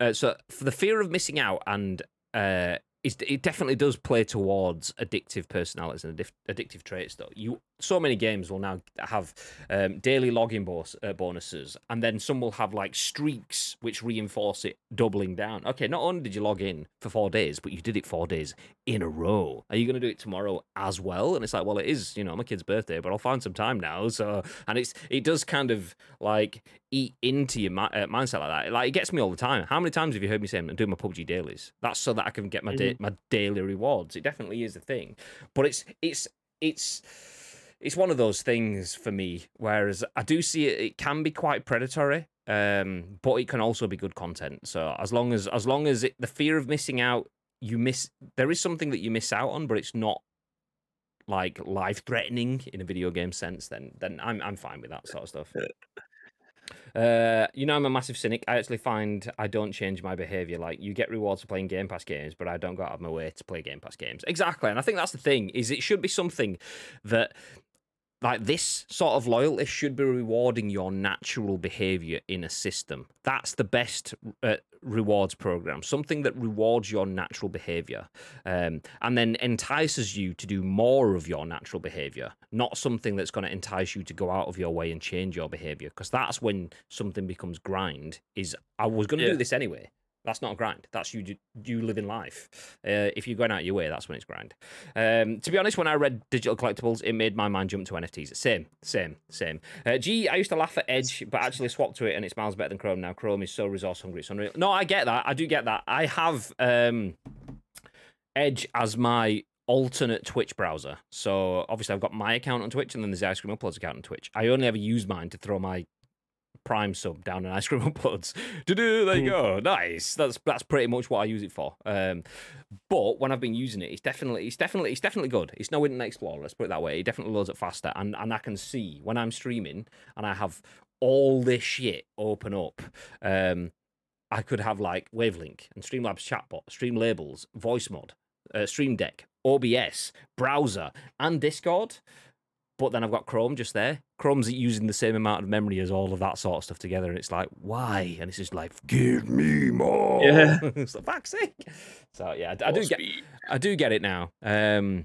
Uh, so, for the fear of missing out and uh, it definitely does play towards addictive personalities and addictive traits. Though you so many games will now have um, daily login bonus, uh, bonuses, and then some will have like streaks which reinforce it, doubling down. Okay, not only did you log in for four days, but you did it four days in a row. Are you going to do it tomorrow as well? And it's like, well, it is, you know, my kid's birthday, but I'll find some time now. So, and it's it does kind of like eat into your mi- uh, mindset like that. Like it gets me all the time. How many times have you heard me say I'm doing my PUBG dailies? That's so that I can get my da- my daily rewards. It definitely is a thing, but it's it's it's it's one of those things for me. Whereas I do see it, it can be quite predatory, um, but it can also be good content. So as long as as long as it, the fear of missing out, you miss there is something that you miss out on, but it's not like life threatening in a video game sense. Then then I'm I'm fine with that sort of stuff. Uh, you know, I'm a massive cynic. I actually find I don't change my behavior. Like, you get rewards for playing Game Pass games, but I don't go out of my way to play Game Pass games. Exactly, and I think that's the thing. Is it should be something that like this sort of loyalty should be rewarding your natural behavior in a system. That's the best uh, rewards program, something that rewards your natural behavior um, and then entices you to do more of your natural behavior, not something that's going to entice you to go out of your way and change your behavior. Because that's when something becomes grind. Is I was going to Yeah. do this anyway. That's not a grind. That's you. You living life. Uh, if you're going out your way, that's when it's grind. Um, to be honest, when I read digital collectibles, it made my mind jump to NFTs. Same, same, same. Uh, Gee, I used to laugh at Edge, but actually swapped to it, and it smells better than Chrome now. Chrome is so resource hungry. It's unreal. No, I get that. I do get that. I have um, Edge as my alternate Twitch browser. So obviously, I've got my account on Twitch, and then there's the Ice Cream Uploads account on Twitch. I only ever use mine to throw my Prime sub down an ice cream uploads. Do-do, there you go. Nice. That's that's pretty much what I use it for. Um, but when I've been using it, it's definitely it's definitely it's definitely good. It's no Internet Explorer. Let's put it that way. It definitely loads it faster, and and I can see when I'm streaming and I have all this shit open up. Um, I could have like Wavelink and Streamlabs chatbot, Stream Labels, Voice Mod, uh, Stream Deck, OBS, browser, and Discord. But then I've got Chrome just there. Chrome's using the same amount of memory as all of that sort of stuff together, and it's like, why? And it's just like, give me more. Yeah. it's like, fuck's sake. So yeah, I, I do More get. I do get it now. Um,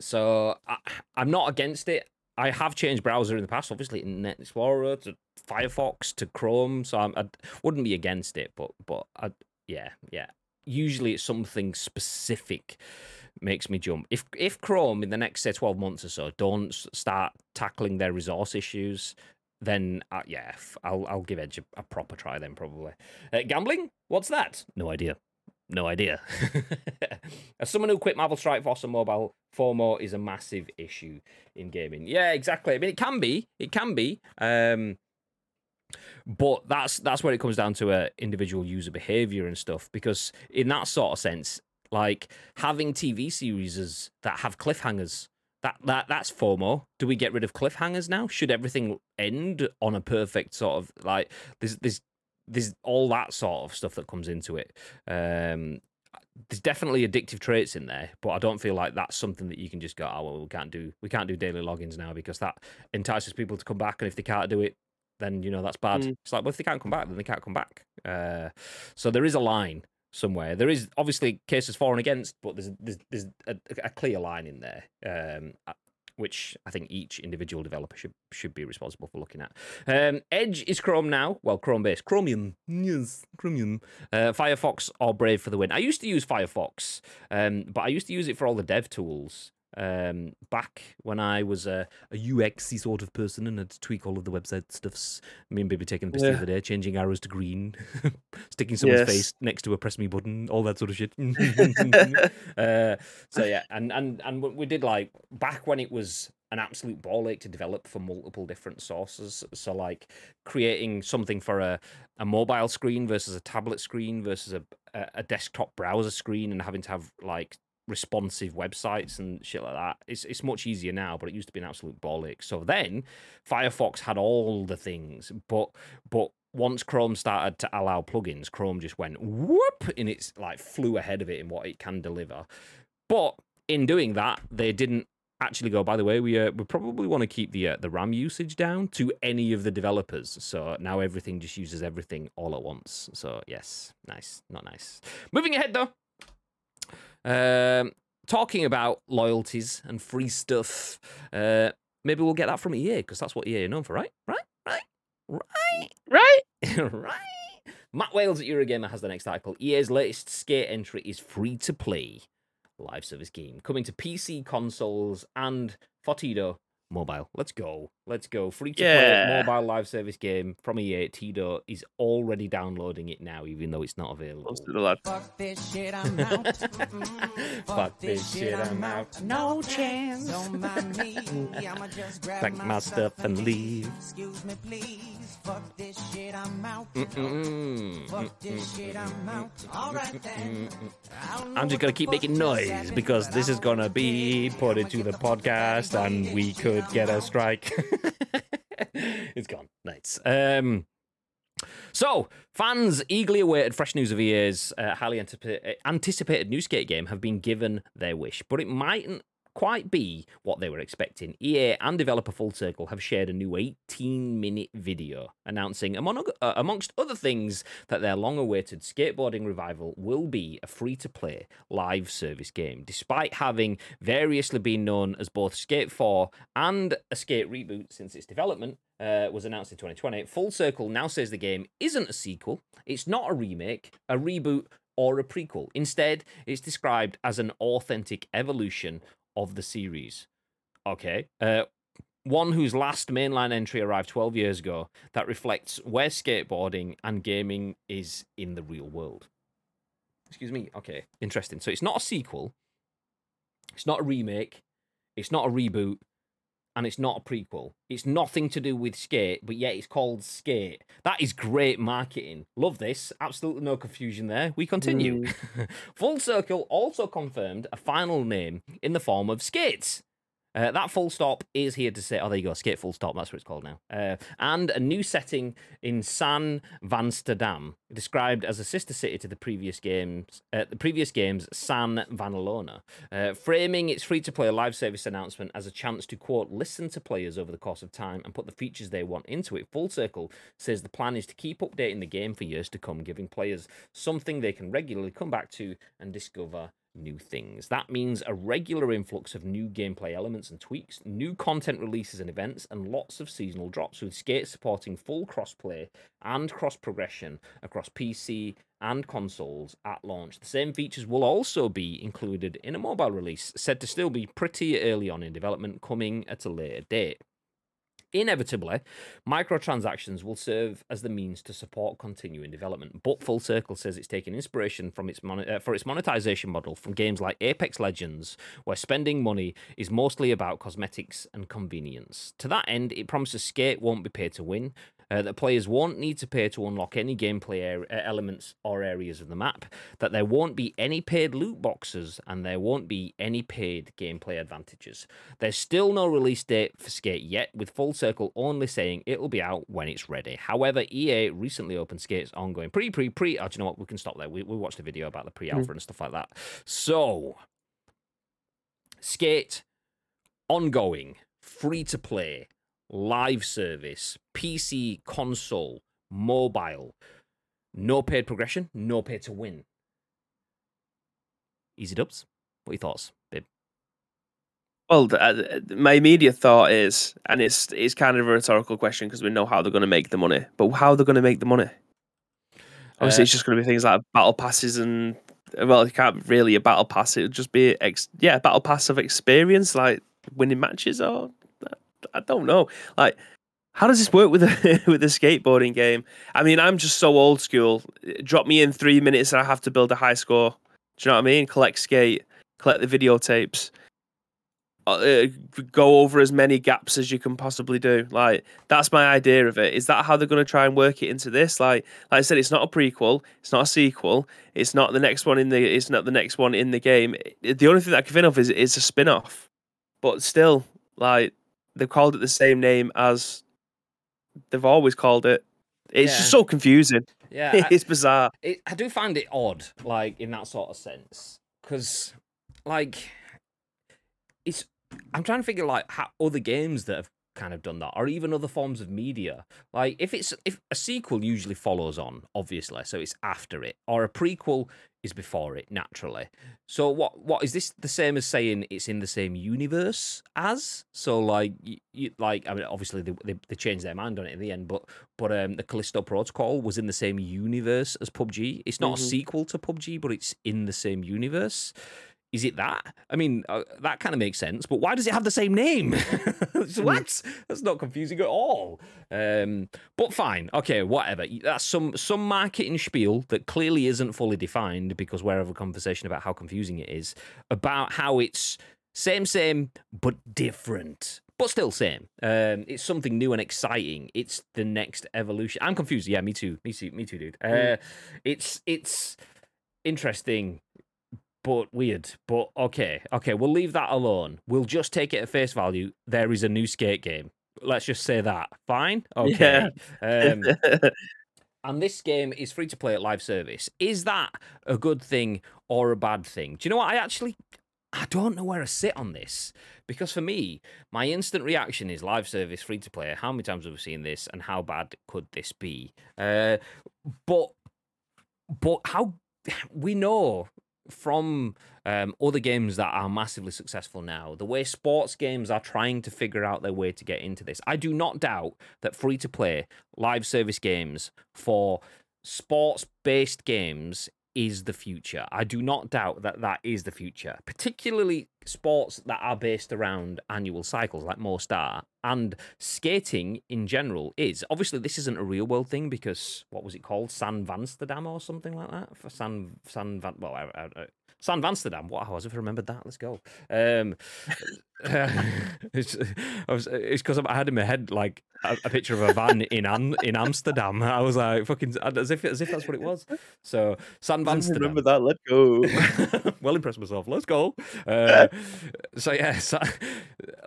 so I, I'm not against it. I have changed browser in the past, obviously Internet Explorer to Firefox to Chrome, so I'm, I wouldn't be against it. But but I, yeah yeah. Usually it's something specific makes me jump. If if Chrome in the next say twelve months or so don't start tackling their resource issues, then uh, yeah, I'll I'll give Edge a, a proper try then probably. Uh, gambling? What's that? No idea. No idea. As someone who quit Marvel Strike Force on mobile, FOMO is a massive issue in gaming. Yeah, exactly. I mean, it can be. It can be. Um, but that's that's where it comes down to uh, individual user behavior and stuff. Because in that sort of sense, like having TV series that have cliffhangers. That, that that's FOMO. Do we get rid of cliffhangers now? Should everything end on a perfect sort of like there's there's there's all that sort of stuff that comes into it. Um, there's definitely addictive traits in there, but I don't feel like that's something that you can just go, oh well, we can't do we can't do daily logins now because that entices people to come back, and if they can't do it, then you know that's bad. Mm. It's like, well, if they can't come back, then they can't come back. Uh, so there is a line somewhere. There is obviously cases for and against, but there's there's, there's a, a clear line in there. Um, which I think each individual developer should should be responsible for looking at. Um, Edge is Chrome now. Well, Chrome based. Chromium. Yes, Chromium. Uh, Firefox or Brave for the win. I used to use Firefox, um, but I used to use it for all the dev tools. Um, back when I was a, a UXy sort of person and had to tweak all of the website stuffs. Me and Baby taking the piss the Yeah. other day, changing arrows to green, sticking someone's Yes. face next to a press me button, all that sort of shit. uh, so yeah, and and and we- did like back when it was an absolute ball ache to develop for multiple different sources. So like creating something for a, a mobile screen versus a tablet screen versus a, a a desktop browser screen, and having to have like responsive websites and shit like that. It's it's much easier now, but it used to be an absolute ball ache. So then Firefox had all the things, but but once Chrome started to allow plugins, Chrome just went whoop and it's like flew ahead of it in what it can deliver. But in doing that, they didn't actually go. By the way, we uh, we probably want to keep the uh, the RAM usage down to any of the developers. So now everything just uses everything all at once. So yes, nice, not nice. Moving ahead though. Um, talking about loyalties and free stuff, uh, maybe we'll get that from EA because that's what EA are known for, right? Right? Right? Right? Right? right? Matt Wales at Eurogamer has the next article. EA's latest skate entry is free to play live service game coming to PC, consoles, and Fortido mobile. Let's go. Let's go. Free to play Yeah. mobile live service game from EA. Tito is already downloading it now, even though it's not available. Close to the lad. Fuck this shit, I'm out. Mm-mm. Fuck this shit, I'm out. No chance. Don't mind me. I'ma just grab Pack my stuff and leave. Excuse me, please. Fuck this shit, I'm out. Mm-mm. Fuck this mm, mm, shit, mm, I'm out. All right then. I don't know I'm just gonna keep making noise because this is gonna be be. put into the get the fuck out podcast and we could get a I'm strike. it's gone. Nice. Um, so, fans eagerly awaited fresh news of EA's uh, highly anticipated new skate game have been given their wish, but it mightn't quite be what they were expecting. EA and developer Full Circle have shared a new 18 minute video announcing, among, uh, amongst other things, that their long awaited skateboarding revival will be a free to play live service game, despite having variously been known as both Skate 4 and a Skate reboot since its development. Uh, was announced in 2020. Full Circle now says the game isn't a sequel, it's not a remake, a reboot, or a prequel. Instead, it's described as an authentic evolution of the series. Okay. Uh, one whose last mainline entry arrived 12 years ago that reflects where skateboarding and gaming is in the real world. Excuse me. Okay. Interesting. So it's not a sequel, it's not a remake, it's not a reboot, and it's not a prequel. It's nothing to do with Skate, but yet it's called Skate. That is great marketing. Love this. Absolutely no confusion there. We continue. Hmm. full Circle also confirmed a final name in the form of Skates. Uh, that full stop is here to say, oh, there you go, Skate Full Stop, that's what it's called now. Uh, and a new setting in San Vansterdam, described as a sister city to the previous games, uh, the previous games, San Vanelona, uh, framing its free to play live service announcement as a chance to, quote, listen to players over the course of time and put the features they want into it. Full Circle says the plan is to keep updating the game for years to come, giving players something they can regularly come back to and discover new things. That means a regular influx of new gameplay elements and tweaks, new content releases and events, and lots of seasonal drops, with Skate supporting full crossplay and cross progression across PC and consoles at launch. The same features will also be included in a mobile release, said to still be pretty early on in development, coming at a later date. Inevitably, microtransactions will serve as the means to support continuing development. But Full Circle says it's taking inspiration from its mon- uh, for its monetization model from games like Apex Legends, where spending money is mostly about cosmetics and convenience. To that end, it promises Skate won't be paid to win, uh, that players won't need to pay to unlock any gameplay uh, elements or areas of the map, that there won't be any paid loot boxes, and there won't be any paid gameplay advantages. There's still no release date for Skate yet, with Full Circle only saying it'll be out when it's ready. However, EA recently opened Skate's ongoing pre pre pre. Oh, do you know what? We can stop there. We, we watched a video about the pre alpha and stuff like that. So, Skate ongoing, free to play, live service, PC, console, mobile, no paid progression, no pay to win. Easy dubs. What are your thoughts, babe? Well, uh, my immediate thought is, and it's it's kind of a rhetorical question because we know how they're going to make the money, but how they're going to make the money? Obviously, Uh, it's just going to be things like battle passes and well, it can't really a battle pass. It'll just be ex- yeah, battle pass of experience, like winning matches or I don't know. Like, how does this work with a with a skateboarding game? I mean, I'm just so old school. Drop me in three minutes and I have to build a high score. Do you know what I mean? Collect skate, collect the videotapes, uh, go over as many gaps as you can possibly do. Like that's my idea of it. Is that how they're going to try and work it into this? Like, like I said, it's not a prequel. It's not a sequel. It's not the next one in the. It's not the next one in the game. The only thing that I can think of is is a spin off. But still, like they've called it the same name as they've always called it. It's just so confusing. Yeah, I, it's bizarre. it, I do find it odd, like in that sort of sense, because like it's. I'm trying to figure like how other games that have kind of done that, or even other forms of media. Like if it's if a sequel usually follows on, obviously, so it's after it, or a prequel is before it naturally. So what what is this the same as saying it's in the same universe as? So like you, you, like I mean obviously they, they they changed their mind on it in the end, but but um the Callisto Protocol was in the same universe as PUBG. It's not a Mhm. sequel to PUBG, but it's in the same universe. Is it that? I mean, uh, that kind of makes sense, but why does it have the same name? So what? That's not confusing at all. Um, but fine, okay, whatever. That's some some marketing spiel that clearly isn't fully defined because we're having a conversation about how confusing it is about how it's same, same, but different. But still same. Um, it's something new and exciting. It's the next evolution. I'm confused. Yeah, me too. Me too. Me too, dude. Uh, it's it's interesting but weird. But okay, okay, we'll leave that alone. We'll just take it at face value. There is a new skate game. Let's just say that. Fine. Okay. Um, and this game is free to play at live service. Is that a good thing or a bad thing? Do you know what? I actually I don't know where I sit on this because for me, my instant reaction is live service, free to play. How many times have we seen this, and how bad could this be? Uh, but but how we know from um, other games that are massively successful now, the way sports games are trying to figure out their way to get into this. I do not doubt that free to play live service games for sports based games is the future. I do not doubt that that is the future, particularly sports that are based around annual cycles like most are. And skating in general is. Obviously, this isn't a real world thing because what was it called? San Vansterdam or something like that? For San, San Van, well, I, I, San Vansterdam. What? I was if I remembered that. Let's go. Um, it's it's because I had in my head like a, a picture of a van in Am, in Amsterdam. I was like fucking as if as if that's what it was. So San Vansterdam. Remember that? Let's go. well impressed myself. Let's go. Uh, so yeah, so,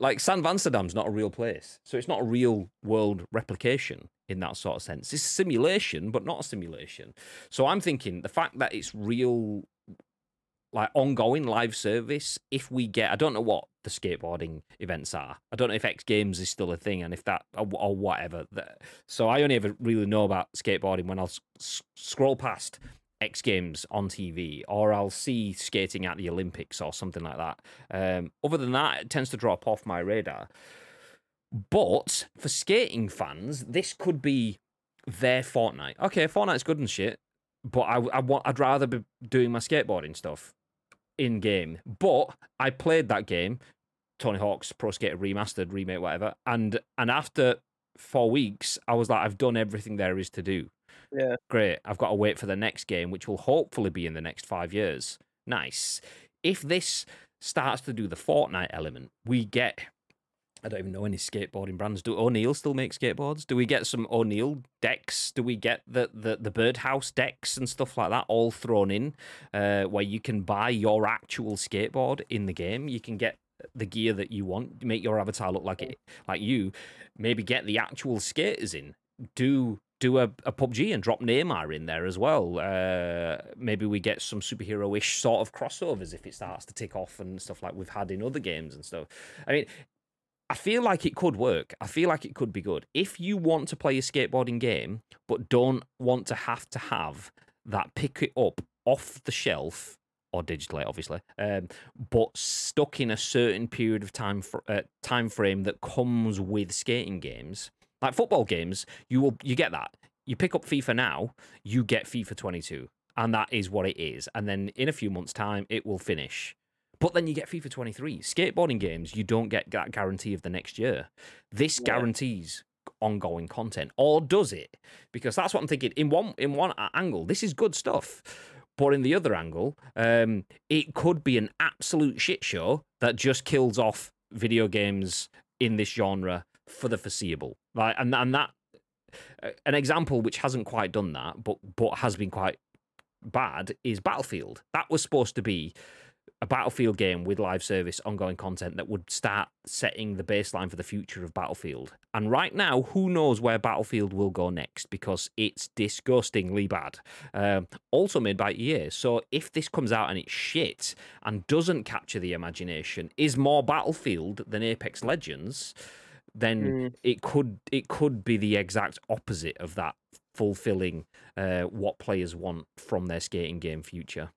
like San Vansterdam's not a real place, so it's not a real world replication in that sort of sense. It's a simulation, but not a simulation. So I'm thinking the fact that it's real, like ongoing live service. If we get, I don't know what the skateboarding events are. I don't know if X Games is still a thing, and if that or, or whatever. So I only ever really know about skateboarding when I'll s- scroll past X Games on TV, or I'll see skating at the Olympics or something like that. Um, other than that, it tends to drop off my radar. But for skating fans, this could be their Fortnite. Okay, Fortnite's good and shit, but I, I want I'd rather be doing my skateboarding stuff in game. But I played that game, Tony Hawk's Pro Skater Remastered, remake, whatever, and and after four weeks, I was like, I've done everything there is to do. Yeah. Great. I've got to wait for the next game, which will hopefully be in the next five years. Nice. If this starts to do the Fortnite element, we get. I don't even know any skateboarding brands. Do O'Neill still make skateboards? Do we get some O'Neill decks? Do we get the the, the birdhouse decks and stuff like that all thrown in, uh, where you can buy your actual skateboard in the game? You can get the gear that you want, make your avatar look like it, like you. Maybe get the actual skaters in. Do do a, a PUBG and drop Neymar in there as well. Uh, maybe we get some superhero-ish sort of crossovers if it starts to tick off and stuff like we've had in other games and stuff. I mean, I feel like it could work. I feel like it could be good. If you want to play a skateboarding game, but don't want to have to have that pick it up off the shelf or digitally, obviously, um, but stuck in a certain period of time for, uh, time frame that comes with skating games, like football games, you will you get that. You pick up FIFA now, you get FIFA 22, and that is what it is. And then in a few months' time, it will finish. But then you get FIFA 23. Skateboarding games, you don't get that guarantee of the next year. This Yeah. guarantees ongoing content, or does it? Because that's what I'm thinking. In one in one angle, this is good stuff. But in the other angle, um, it could be an absolute shit show that just kills off video games in this genre for the foreseeable. Like, and and that uh, an example which hasn't quite done that, but but has been quite bad is Battlefield. That was supposed to be a Battlefield game with live service ongoing content that would start setting the baseline for the future of Battlefield. And right now, who knows where Battlefield will go next because it's disgustingly bad. Um, also made by EA. So if this comes out and it's shit and doesn't capture the imagination, is more Battlefield than Apex Legends, then Mm. it could it could be the exact opposite of that fulfilling uh, what players want from their skating game future.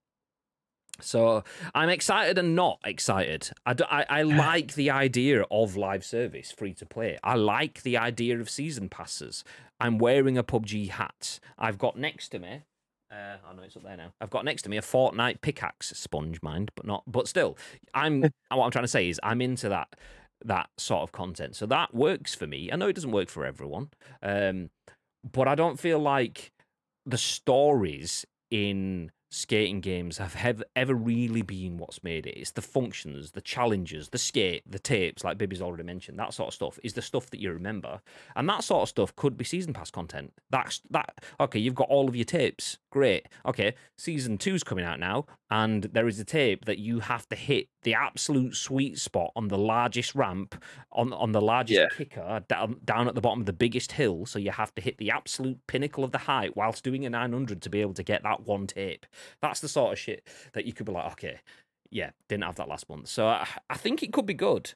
So I'm excited and not excited. I I like the idea of live service, free to play. I like the idea of season passes. I'm wearing a PUBG hat. I've got next to me. Uh, I know it's up there now. I've got next to me a Fortnite pickaxe, sponge mind, but not. But still, I'm. what I'm trying to say is, I'm into that that sort of content. So that works for me. I know it doesn't work for everyone, um, but I don't feel like the stories in skating games have ever, ever really been what's made it. It's the functions, the challenges, the skate, the tapes, like Bibby's already mentioned. That sort of stuff is the stuff that you remember, and that sort of stuff could be season pass content. That's that. Okay, you've got all of your tapes. Great. Okay, season two's coming out now, and there is a tape that you have to hit the absolute sweet spot on the largest ramp on on the largest Yeah. kicker down down at the bottom of the biggest hill. So you have to hit the absolute pinnacle of the height whilst doing a 900 to be able to get that one tape. That's the sort of shit that you could be like, okay, yeah, didn't have that last month. So I, I think it could be good.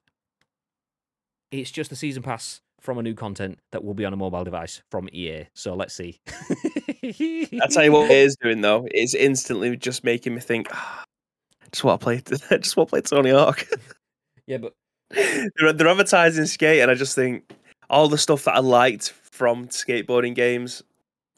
It's just a season pass from a new content that will be on a mobile device from EA. So let's see. I tell you what it is doing though. It's instantly just making me think. "Ah, just want to play. just want to play Tony Hawk. Yeah, but they're, they're advertising skate, and I just think all the stuff that I liked from skateboarding games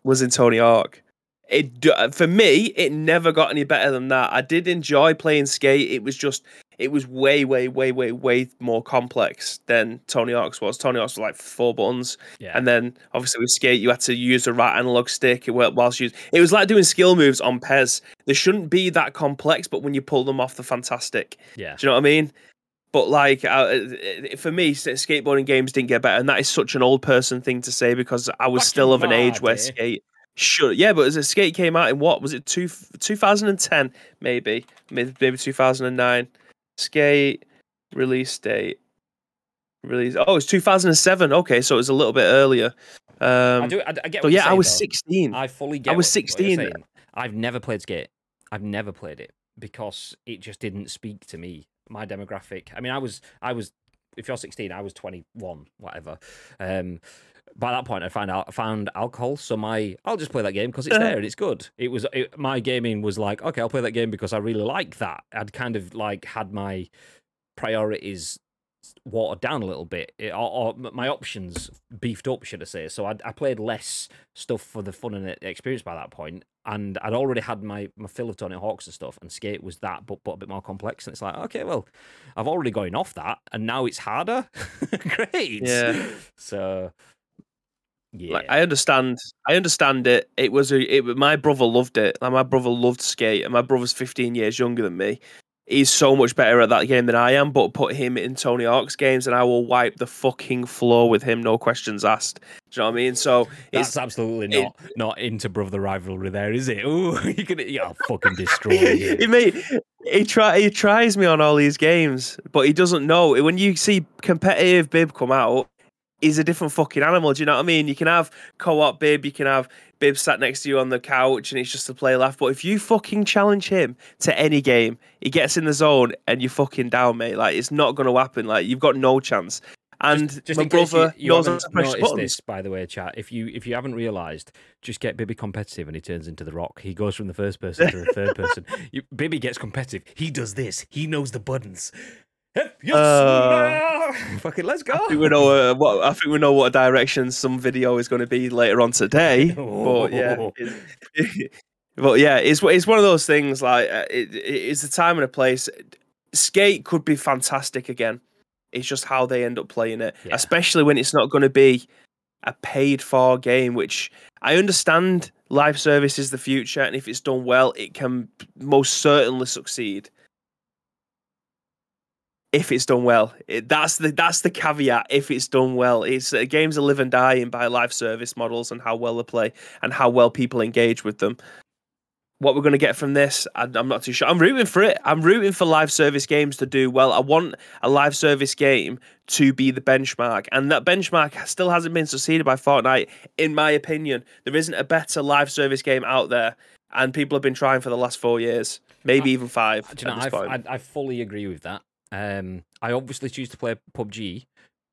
was in Tony Hawk. It for me, it never got any better than that. I did enjoy playing skate. It was just, it was way, way, way, way, way more complex than Tony Hawk's was. Tony Hawk's was like four buttons, yeah, and then obviously with skate, you had to use the right analog stick wh- whilst you. It was like doing skill moves on PES. They shouldn't be that complex, but when you pull them off, they're fantastic. yeah. Do you know what I mean? But like uh, uh, for me, skateboarding games didn't get better, and that is such an old person thing to say because I was Back still of an age where day. skate should. Yeah, but as a skate came out in what was it? Two 2010 maybe, maybe maybe 2009. Skate release date. Release. Oh, it's 2007. Okay, so it was a little bit earlier. Um, I do. I, I get. so yeah, I was though. 16. I fully get. I was what- what 16. saying. I've never played skate. I've never played it because it just didn't speak to me. My demographic. I mean, I was. I was. If you're 16, I was 21. Whatever. Um, by that point, I found out found alcohol. So my, I'll just play that game because it's there and it's good. It was it, my gaming was like, okay, I'll play that game because I really like that. I'd kind of like had my priorities watered down a little bit, it- or, or my options beefed up, should I say? So I, I played less stuff for the fun and the experience by that point, and I'd already had my my fill of Tony Hawks and stuff, and skate was that, but but a bit more complex. And it's like, okay, well, I've already gone off that, and now it's harder. Great. Yeah. So. Yeah. Like I understand, I understand it. It was a, it. My brother loved it. Like my brother loved skate, and my brother's 15 years younger than me. He's so much better at that game than I am. But put him in Tony Hawk's games, and I will wipe the fucking floor with him, no questions asked. Do you know what I mean? So That's it's absolutely it- not not into brother rivalry there, is it? Ooh, you yeah, I'll fucking destroy you. he made he try he tries me on all these games, but he doesn't know. When you see competitive Bib come out, he's a different fucking animal. Do you know what I mean? You can have co-op Bib, you can have Bib sat next to you on the couch, and it's just a play laugh. But if you fucking challenge him to any game, he gets in the zone and you're fucking down, mate. Like it's not going to happen. Like you've got no chance. And just my in case you- brother you, knows how to press buttons. this, by the way, chat. If you if you haven't realised, just get Bibby competitive and he turns into the Rock. He goes from the first person to the third person. You, Bibby gets competitive. He does this. He knows the buttons. Yes, Uh, fucking let's go. I think we know uh, what I think we know what direction some video is going to be later on today. But yeah, it- but yeah, it's it's one of those things. Like uh, it, it's the time and a place. Skate could be fantastic again. It's just how they end up playing it, Yeah. especially when it's not going to be a paid for game. Which I understand, live service is the future, and if it's done well, it can most certainly succeed if it's done well. It, that's the that's the caveat. If it's done well, it's uh, games are live and dying by live service models and how well they play and how well people engage with them. What we're going to get from this, I, I'm not too sure. I'm rooting for it. I'm rooting for live service games to do well. I want a live service game to be the benchmark, and that benchmark still hasn't been succeeded by Fortnite, in my opinion. There isn't a better live service game out there, and people have been trying for the last four years, maybe even five. Do you know, at this point. I, I fully agree with that. Um, I obviously choose to play PUBG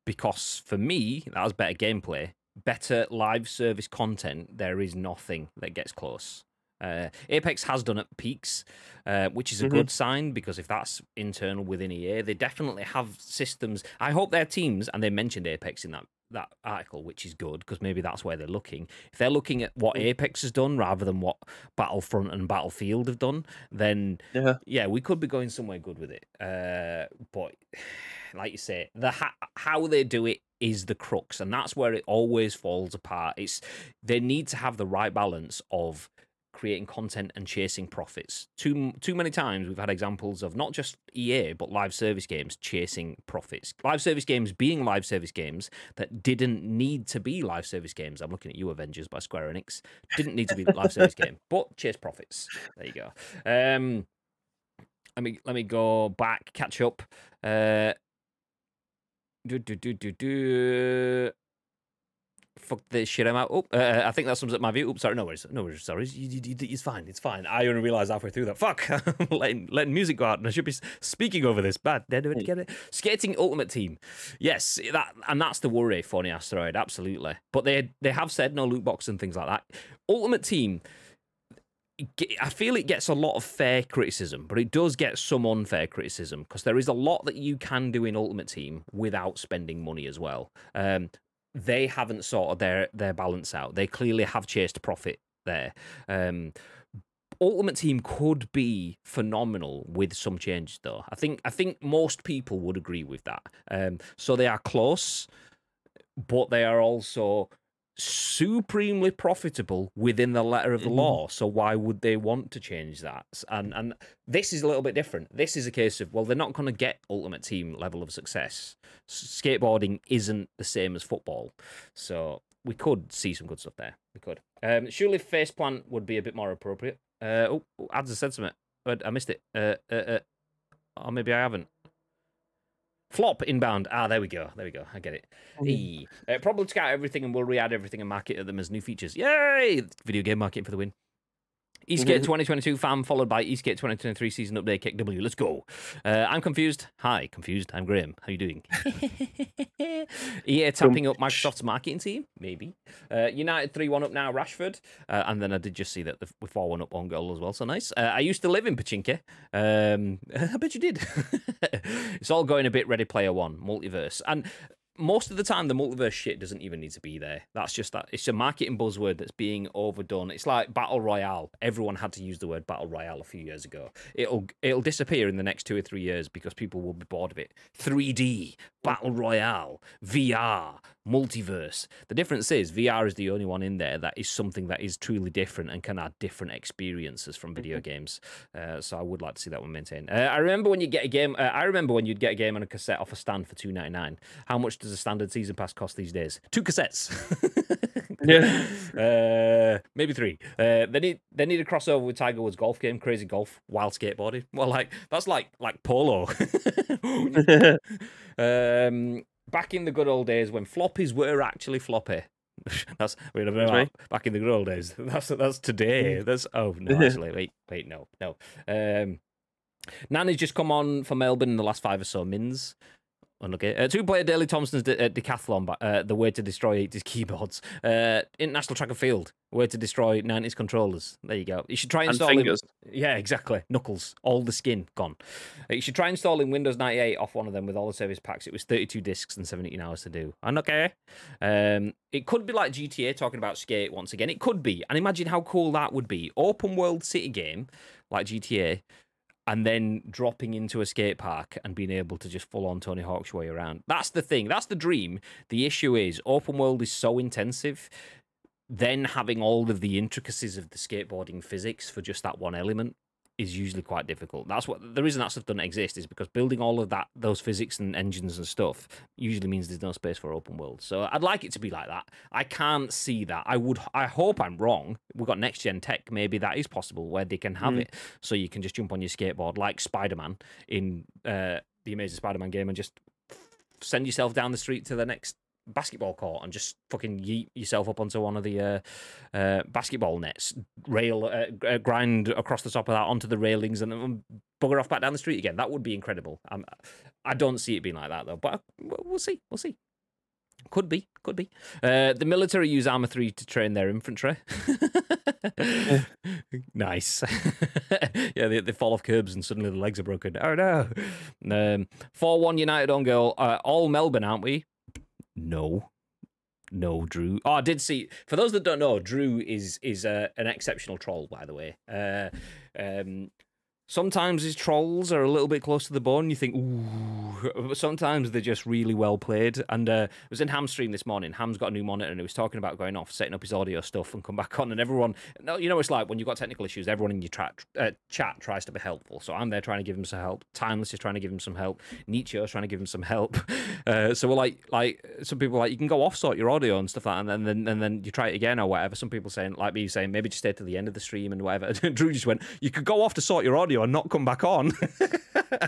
because for me, that was better gameplay, better live service content. There is nothing that gets close. Uh, Apex has done at peaks, uh, which is a Mhm. good sign because if that's internal within EA, they definitely have systems. I hope their teams, and they mentioned Apex in that that article, which is good because maybe that's where they're looking. If they're looking at what Apex has done rather than what Battlefront and Battlefield have done, then Yeah. yeah, we could be going somewhere good with it. Uh, but like you say, the ha- how they do it is the crux, and that's where it always falls apart. It's they need to have the right balance of creating content and chasing profits. Too too many times we've had examples of not just EA but live service games chasing profits. Live service games being live service games that didn't need to be live service games. I'm looking at you, Avengers by Square Enix. Didn't need to be live service game, but chase profits. There you go. Um, let me let me go back, catch up. Uh, do do do do do. Fuck this shit I'm out. Oh, uh, I think that sums up my view. Oops, sorry, no worries, no worries, sorry. You- you- It's fine, it's fine. I only realised halfway through that. Fuck, letting letting music go out, and I should be speaking over this. Bad. Did I get it? Skating Ultimate Team. Yes, that and that's the worry for the asteroid. Absolutely, but they they have said no loot box and things like that. Ultimate Team I feel it gets a lot of fair criticism, but it does get some unfair criticism because there is a lot that you can do in Ultimate Team without spending money as well. Um, they haven't sorted their their balance out. They clearly have chased profit there. Um, Ultimate Team could be phenomenal with some changes, though. I think I think most people would agree with that. Um, so they are close, but they are also supremely profitable within the letter of the Mhm. law. So why would they want to change that? And and this is a little bit different. This is a case of well, they're not going to get ultimate team level of success. Skateboarding isn't the same as football, so we could see some good stuff there. We could. Um, surely faceplant would be a bit more appropriate. Uh, oh, oh, has said something, but I missed it. Uh, uh, uh, or maybe I haven't. Flop inbound. Ah, there we go. There we go. I get it. E. Uh, probably scout everything and we'll re-add everything and market at them as new features. Yay! Video game marketing for the win. Eastgate 2022 fam followed by Eastgate 2023 season update kick W. Let's go. Uh, I'm confused. Hi, confused. I'm Graham. How you doing? EA tapping up Microsoft's marketing team? Maybe. Uh, United 3 1 up now, Rashford. Uh, and then I did just see that the- we're 4 1 up on goal as well. So nice. Uh, I used to live in Pachinki. Um, I bet you did. it's all going a bit Ready Player One, multiverse. And most of the time the multiverse shit doesn't even need to be there. That's just that it's a marketing buzzword that's being overdone. It's like battle royale. Everyone had to use the word battle royale a few years ago. It'll it'll disappear in the next two or three years because people will be bored of it. 3D, battle royale, VR, multiverse. The difference is VR is the only one in there that is something that is truly different and can add different experiences from video games. Uh, so I would like to see that one maintained. Uh, I remember when you get a game. Uh, I remember when you'd get a game on a cassette off a stand for two ninety nine. How much does a standard season pass cost these days? Two cassettes. Yeah. Uh, maybe three. Uh, they need they need a crossover with Tiger Woods golf game, Crazy Golf, Wild Skateboarding. Well, like that's like like polo. um, back in the good old days when floppies were actually floppy. That's wait a minute, That's right. back in the good old days. That's that's today. That's oh no, actually wait wait no no. Um, Nanny's just come on for Melbourne in the last five or so mins. Unlucky. Uh, two player Daley Thompson's de- uh, decathlon, uh, the way to destroy 80s keyboards. Uh, International Track and Field, way to destroy 90s controllers. There you go. You should try and installing. fingers. Yeah, exactly. Knuckles, all the skin gone. Uh, You should try installing Windows 98 off one of them with all the service packs. It was 32 discs and 17 hours to do. And okay. Um, it could be like GTA talking about skate once again. It could be. And imagine how cool that would be. Open world city game like GTA and then dropping into a skate park and being able to just full on Tony Hawk's way around. That's the thing. That's the dream. The issue is open world is so intensive. Then having all of the intricacies of the skateboarding physics for just that one element is usually quite difficult. That's what the reason that stuff doesn't exist is because building all of that those physics and engines and stuff usually means there's no space for open world. So I'd like it to be like that. I can't see that. I would I hope I'm wrong. We've got next gen tech, maybe that is possible where they can have Mm. it so you can just jump on your skateboard like Spider-Man in uh, the Amazing Spider-Man game and just send yourself down the street to the next basketball court and just fucking yeet yourself up onto one of the uh, uh, basketball nets, rail, uh, uh, grind across the top of that onto the railings, and then bugger off back down the street again. That would be incredible. Um, I don't see it being like that though, but uh, we'll see. We'll see. Could be, could be. Uh, the military use Arma 3 to train their infantry. Nice. yeah, they, they fall off curbs and suddenly the legs are broken. Oh no. Um, 4 1 United on goal. Uh, all Melbourne, aren't we? No. No, Drew. Oh, I did see. For those that don't know, Drew is is uh, an exceptional troll, by the way. Uh, um, sometimes his trolls are a little bit close to the bone. You think, ooh, but sometimes they're just really well played. And uh, I was in Ham's stream this morning. Ham's got a new monitor and he was talking about going off, setting up his audio stuff, and come back on. And everyone, you know, it's like when you've got technical issues, everyone in your tra- uh, chat tries to be helpful. So I'm there trying to give him some help. Timeless is trying to give him some help. Nietzsche is trying to give him some help. Uh, so we're like, like some people like you can go off sort your audio and stuff like, that, and then and then and then you try it again or whatever. Some people saying like me saying maybe just stay to the end of the stream and whatever. Drew just went, you could go off to sort your audio and not come back on.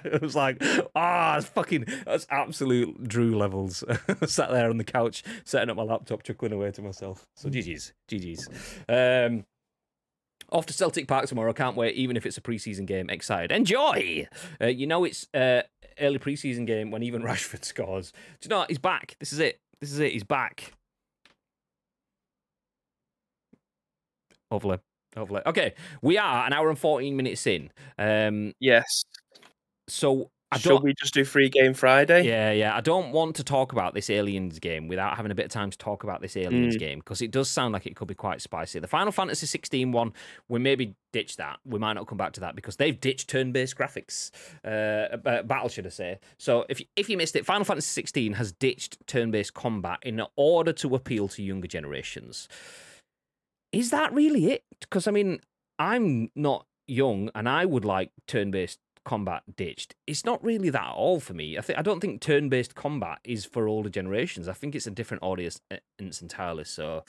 it was like, ah, it's fucking, that's absolute Drew levels. Sat there on the couch, setting up my laptop, chuckling away to myself. So GG's, GG's. Um, off to Celtic Park tomorrow. Can't wait, even if it's a preseason game. Excited. Enjoy! Uh, you know, it's uh, early preseason game when even Rashford scores. Do you know what? He's back. This is it. This is it. He's back. Hopefully. Hopefully. Okay, we are an hour and 14 minutes in. Um, Yes. so I Should we just do free game Friday? Yeah, yeah. I don't want to talk about this aliens game without having a bit of time to talk about this aliens game because it does sound like it could be quite spicy. The Final Fantasy 16 one, we maybe ditch that. We might not come back to that because they've ditched turn-based graphics. Uh, uh, battle, should I say? So if if you missed it, Final Fantasy 16 has ditched turn-based combat in order to appeal to younger generations. Is that really it? Because I mean, I'm not young and I would like turn-based combat ditched. It's not really that at all for me. I think I don't think turn-based combat is for older generations. I think it's a different audience uh, entirely. So,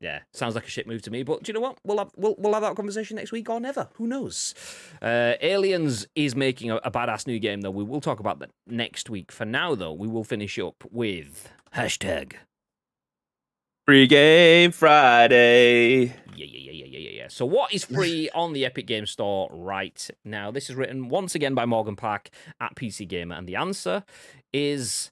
yeah, sounds like a shit move to me. But do you know what? We'll have we'll, we'll have that conversation next week or never. Who knows? Uh, Aliens is making a, a badass new game though. We will talk about that next week. For now though, we will finish up with hashtag Free game Friday. Yeah, yeah, yeah, yeah, yeah, yeah, yeah. So, what is free on the Epic Game Store right now? This is written once again by Morgan Park at PC Gamer, and the answer is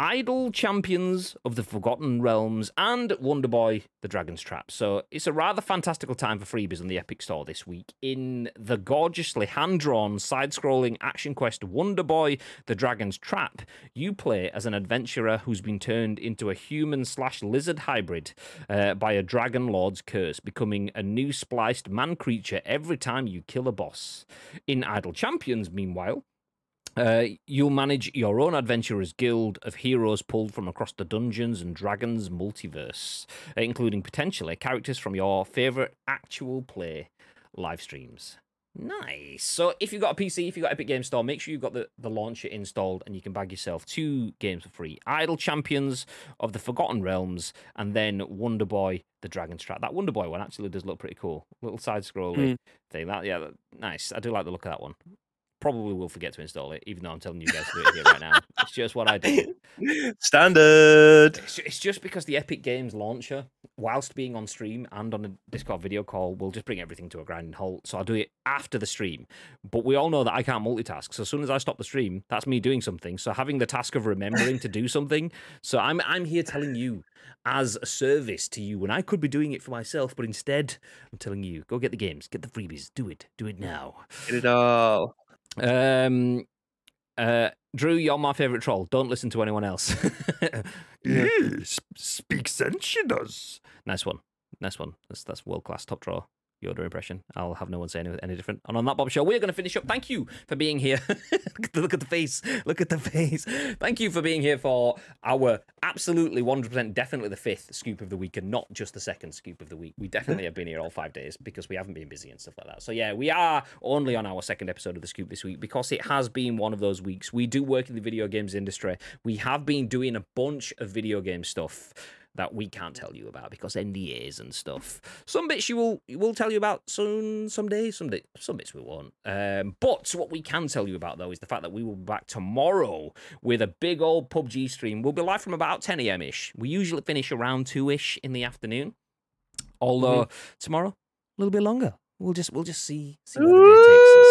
Idle Champions of the Forgotten Realms and Wonder Boy The Dragon's Trap. So, it's a rather fantastical time for freebies on the Epic Store this week. In the gorgeously hand drawn, side scrolling action quest Wonder Boy The Dragon's Trap, you play as an adventurer who's been turned into a human slash lizard hybrid uh, by a dragon lord's curse, becoming a new spliced man creature every time you kill a boss. In Idle Champions, meanwhile, uh, you'll manage your own adventurers guild of heroes pulled from across the dungeons and dragons multiverse, uh, including potentially characters from your favorite actual play live streams. Nice. So if you've got a PC, if you've got Epic Game Store, make sure you've got the, the launcher installed and you can bag yourself two games for free. Idle Champions of the Forgotten Realms and then Wonder Boy the Dragon's Trap. That Wonder Boy one actually does look pretty cool. Little side scrolling thing. That yeah, that, nice. I do like the look of that one. Probably will forget to install it, even though I'm telling you guys to do it here right now. It's just what I do. Standard. It's, it's just because the Epic Games launcher, whilst being on stream and on a Discord video call, will just bring everything to a grinding halt. So I'll do it after the stream. But we all know that I can't multitask. So as soon as I stop the stream, that's me doing something. So having the task of remembering to do something. So I'm I'm here telling you as a service to you when I could be doing it for myself, but instead I'm telling you, go get the games, get the freebies, do it, do it now. Get it all. Um, uh, Drew, you're my favorite troll. Don't listen to anyone else. yes, speak sense she does. Nice one. Nice one. That's that's world class top draw. Yoda impression. I'll have no one say any, any different. And on that bombshell, we're going to finish up. Thank you for being here. Look at the face. Look at the face. Thank you for being here for our absolutely 100% definitely the fifth scoop of the week and not just the second scoop of the week. We definitely have been here all five days because we haven't been busy and stuff like that. So yeah, we are only on our second episode of the scoop this week because it has been one of those weeks. We do work in the video games industry. We have been doing a bunch of video game stuff that we can't tell you about because NDAs and stuff. Some bits you will will tell you about soon, someday. Some day, some bits we won't. Um, but what we can tell you about though is the fact that we will be back tomorrow with a big old PUBG stream. We'll be live from about 10 a.m. ish. We usually finish around two ish in the afternoon. Although tomorrow a little bit longer. We'll just we'll just see see where the day takes us.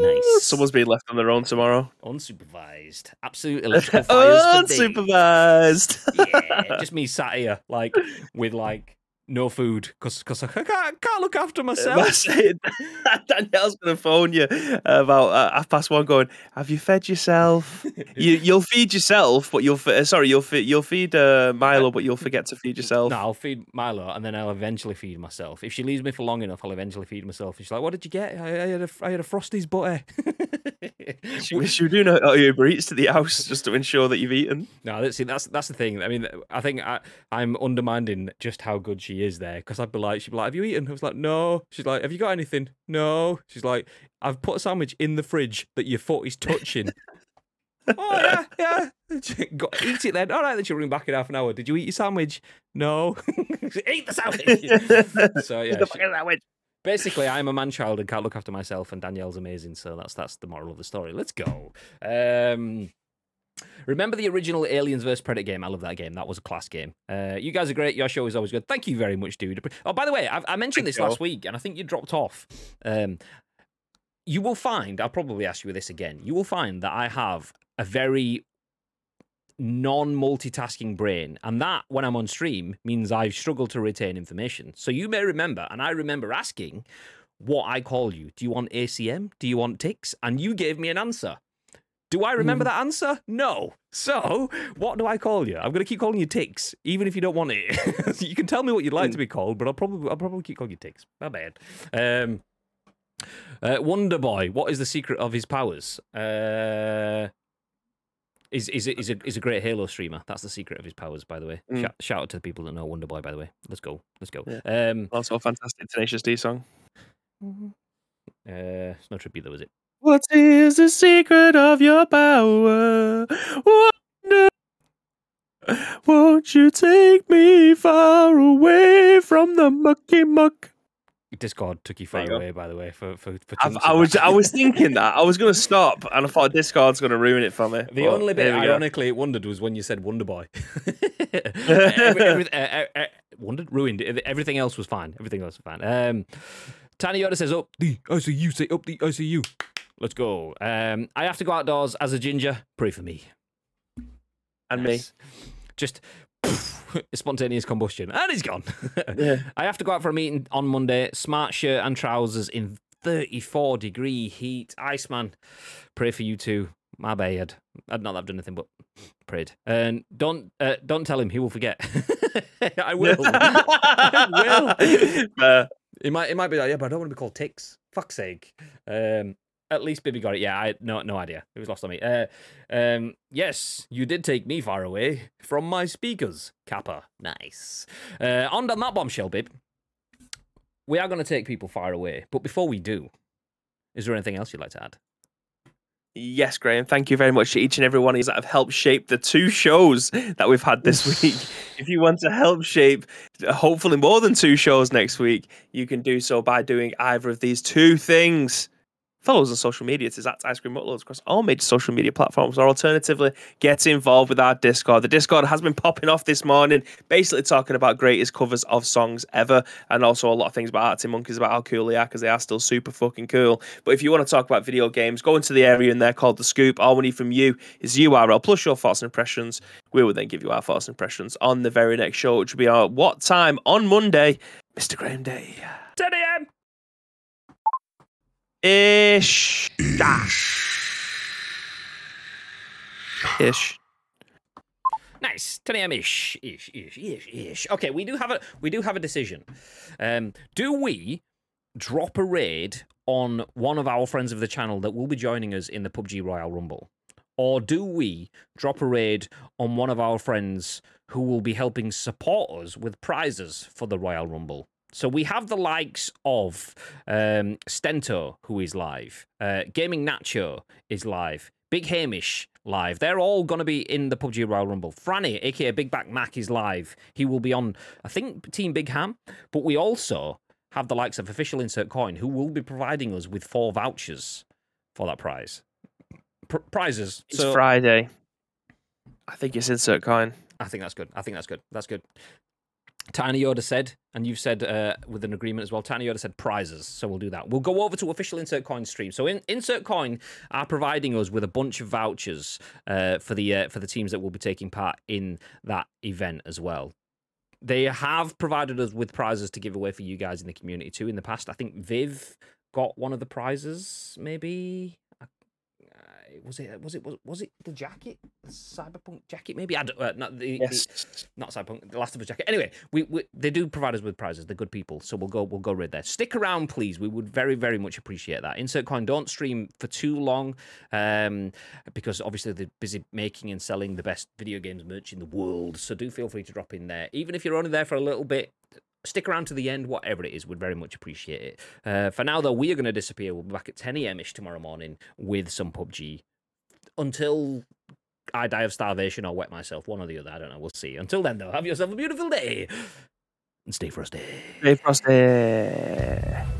Nice. Someone's being left on their own tomorrow. unsupervised. Absolute electrical fires for days Unsupervised. yeah, just me sat here like with like no food because I can't, can't look after myself. Danielle's going to phone you about uh, half past one, going, "Have you fed yourself? you, you'll feed yourself, but you'll uh, sorry, you'll fe- you'll feed uh, Milo, but you'll forget to feed yourself." No, I'll feed Milo and then I'll eventually feed myself. If she leaves me for long enough, I'll eventually feed myself. And she's like, "What did you get? I, I had a I had a Frosty's butter." Should, should do no oh, Uber Eats to the house just to ensure that you've eaten? No, that's see, that's that's the thing. I mean, I think I, I'm undermining just how good she is there because I'd be like, she'd be like, "Have you eaten?" I was like, "No." She's like, "Have you got anything?" No. She's like, "I've put a sandwich in the fridge that your foot is touching." oh yeah, yeah. Eat it then. All right, then she'll ring back in half an hour. Did you eat your sandwich? No. eat the sandwich. so yeah, The she- sandwich. Basically, I'm a man child and can't look after myself, and Danielle's amazing. So that's that's the moral of the story. Let's go. Um, remember the original Aliens vs Predator game? I love that game. That was a class game. Uh, you guys are great. Your show is always good. Thank you very much, dude. Oh, by the way, I've, I mentioned this last week, and I think you dropped off. Um, you will find. I'll probably ask you this again. You will find that I have a very non-multitasking brain. And that when i'm on stream means i struggle to retain information. So you may remember and i remember asking what i call you. Do you want acm do you want ticks and you gave me an answer. Do i remember that answer? No. So what do i call you? I'm going to keep calling you ticks even if you don't want it. You can tell me what you'd like to be called but i'll probably i'll probably keep calling you ticks my bad. Um uh, Wonder Boy, what is the secret of his powers? Uh, is is is a is a great Halo streamer. That's the secret of his powers, by the way. Mm. Shout, shout out to the people that know Wonder Boy, by the way. Let's go, let's go. Yeah. Um, Also, a fantastic Tenacious D song. uh, it's no tribute though, is it? What is the secret of your power? Wonder, won't you take me far away from the mucky muck? Discord took you far you go. away, by the way. For for, for I was. I was thinking that I was going to stop, and I thought Discord's going to ruin it for me. The only bit, go. ironically, it wondered was when you said Wonder Boy. every, every, uh, uh, uh, wondered, ruined. it. Everything else was fine. Everything else was fine. Um, Tiny Yoda says, "Up the ICU, say up the ICU." Let's go. Um, I have to go outdoors as a ginger. Pray for me. and me. Just spontaneous combustion, and he's gone. Yeah. I have to go out for a meeting on Monday. Smart shirt and trousers in 34 degree heat. Iceman, pray for you too. My bad. I'd not I've done anything but prayed. And don't uh, don't tell him. He will forget. I will. I will. Uh, It might it might be like yeah, but I don't want to be called Ticks. Fuck's sake. Um, at least Bibby got it. Yeah, I no no idea. It was lost on me. Uh, um, yes, you did take me far away from my speakers, Kappa. Nice. Uh, on that bombshell, Bib. We are going to take people far away, but before we do, is there anything else you'd like to add? Yes, Graham. Thank you very much to each and every one of you that have helped shape the two shows that we've had this week. if you want to help shape, uh, hopefully more than two shows next week, you can do so by doing either of these two things. Follow us on social media. It is at Ice Cream Uploads across all major social media platforms, or alternatively, get involved with our Discord. The Discord has been popping off this morning, basically talking about greatest covers of songs ever, and also a lot of things about Arctic Monkeys, about how cool they are, because they are still super fucking cool. But if you want to talk about video games, go into the area in there called The Scoop. All we need from you is URL plus your thoughts and impressions. We will then give you our thoughts and impressions on the very next show, which will be our what time on Monday, Mr. Graham Day. 10 a.m. Ish. Ish. Nice. 10 a.m. ish. Ish, ish, ish, ish. Okay, we do have a we do have a decision. Um, do we drop a raid on one of our friends of the channel that will be joining us in the PUBG Royale Rumble? Or do we drop a raid on one of our friends who will be helping support us with prizes for the Royal Rumble? So we have the likes of um, Stento, who is live. Uh, Gaming Nacho is live. Big Hamish live. They're all going to be in the PUBG Royal Rumble. Franny, aka Big Back Mac, is live. He will be on, I think, Team Big Ham. But we also have the likes of Official Insert Coin, who will be providing us with four vouchers for that prize. Pr- prizes. It's so Friday. I think it's insert coin. I think that's good. I think that's good. That's good. Tiny Yoda said, and you've said uh, with an agreement as well. Tiny Yoda said prizes, so we'll do that. We'll go over to official Insert Coin stream. So in, Insert Coin are providing us with a bunch of vouchers uh, for the uh, for the teams that will be taking part in that event as well. they have provided us with prizes to give away for you guys in the community too. In the past, I think Viv got one of the prizes. Maybe was it was it was, was it the jacket, the cyberpunk jacket? Maybe I don't, uh, not the, the Yes. not cyberpunk, the Last of Us jacket. Anyway, we, we they do provide us with prizes. They're good people, so we'll go we'll go right there. Stick around, please. We would very very much appreciate that. Insert coin. Don't stream for too long, um, because obviously they're busy making and selling the best video games merch in the world. So do feel free to drop in there, even if you're only there for a little bit. Stick around to the end, whatever it is, we'd very much appreciate it. Uh, for now, though, we are going to disappear. We'll be back at 10 a.m. ish tomorrow morning with some PUBG until I die of starvation or wet myself, one or the other. I don't know. We'll see. Until then, though, have yourself a beautiful day and stay frosty. Stay frosty.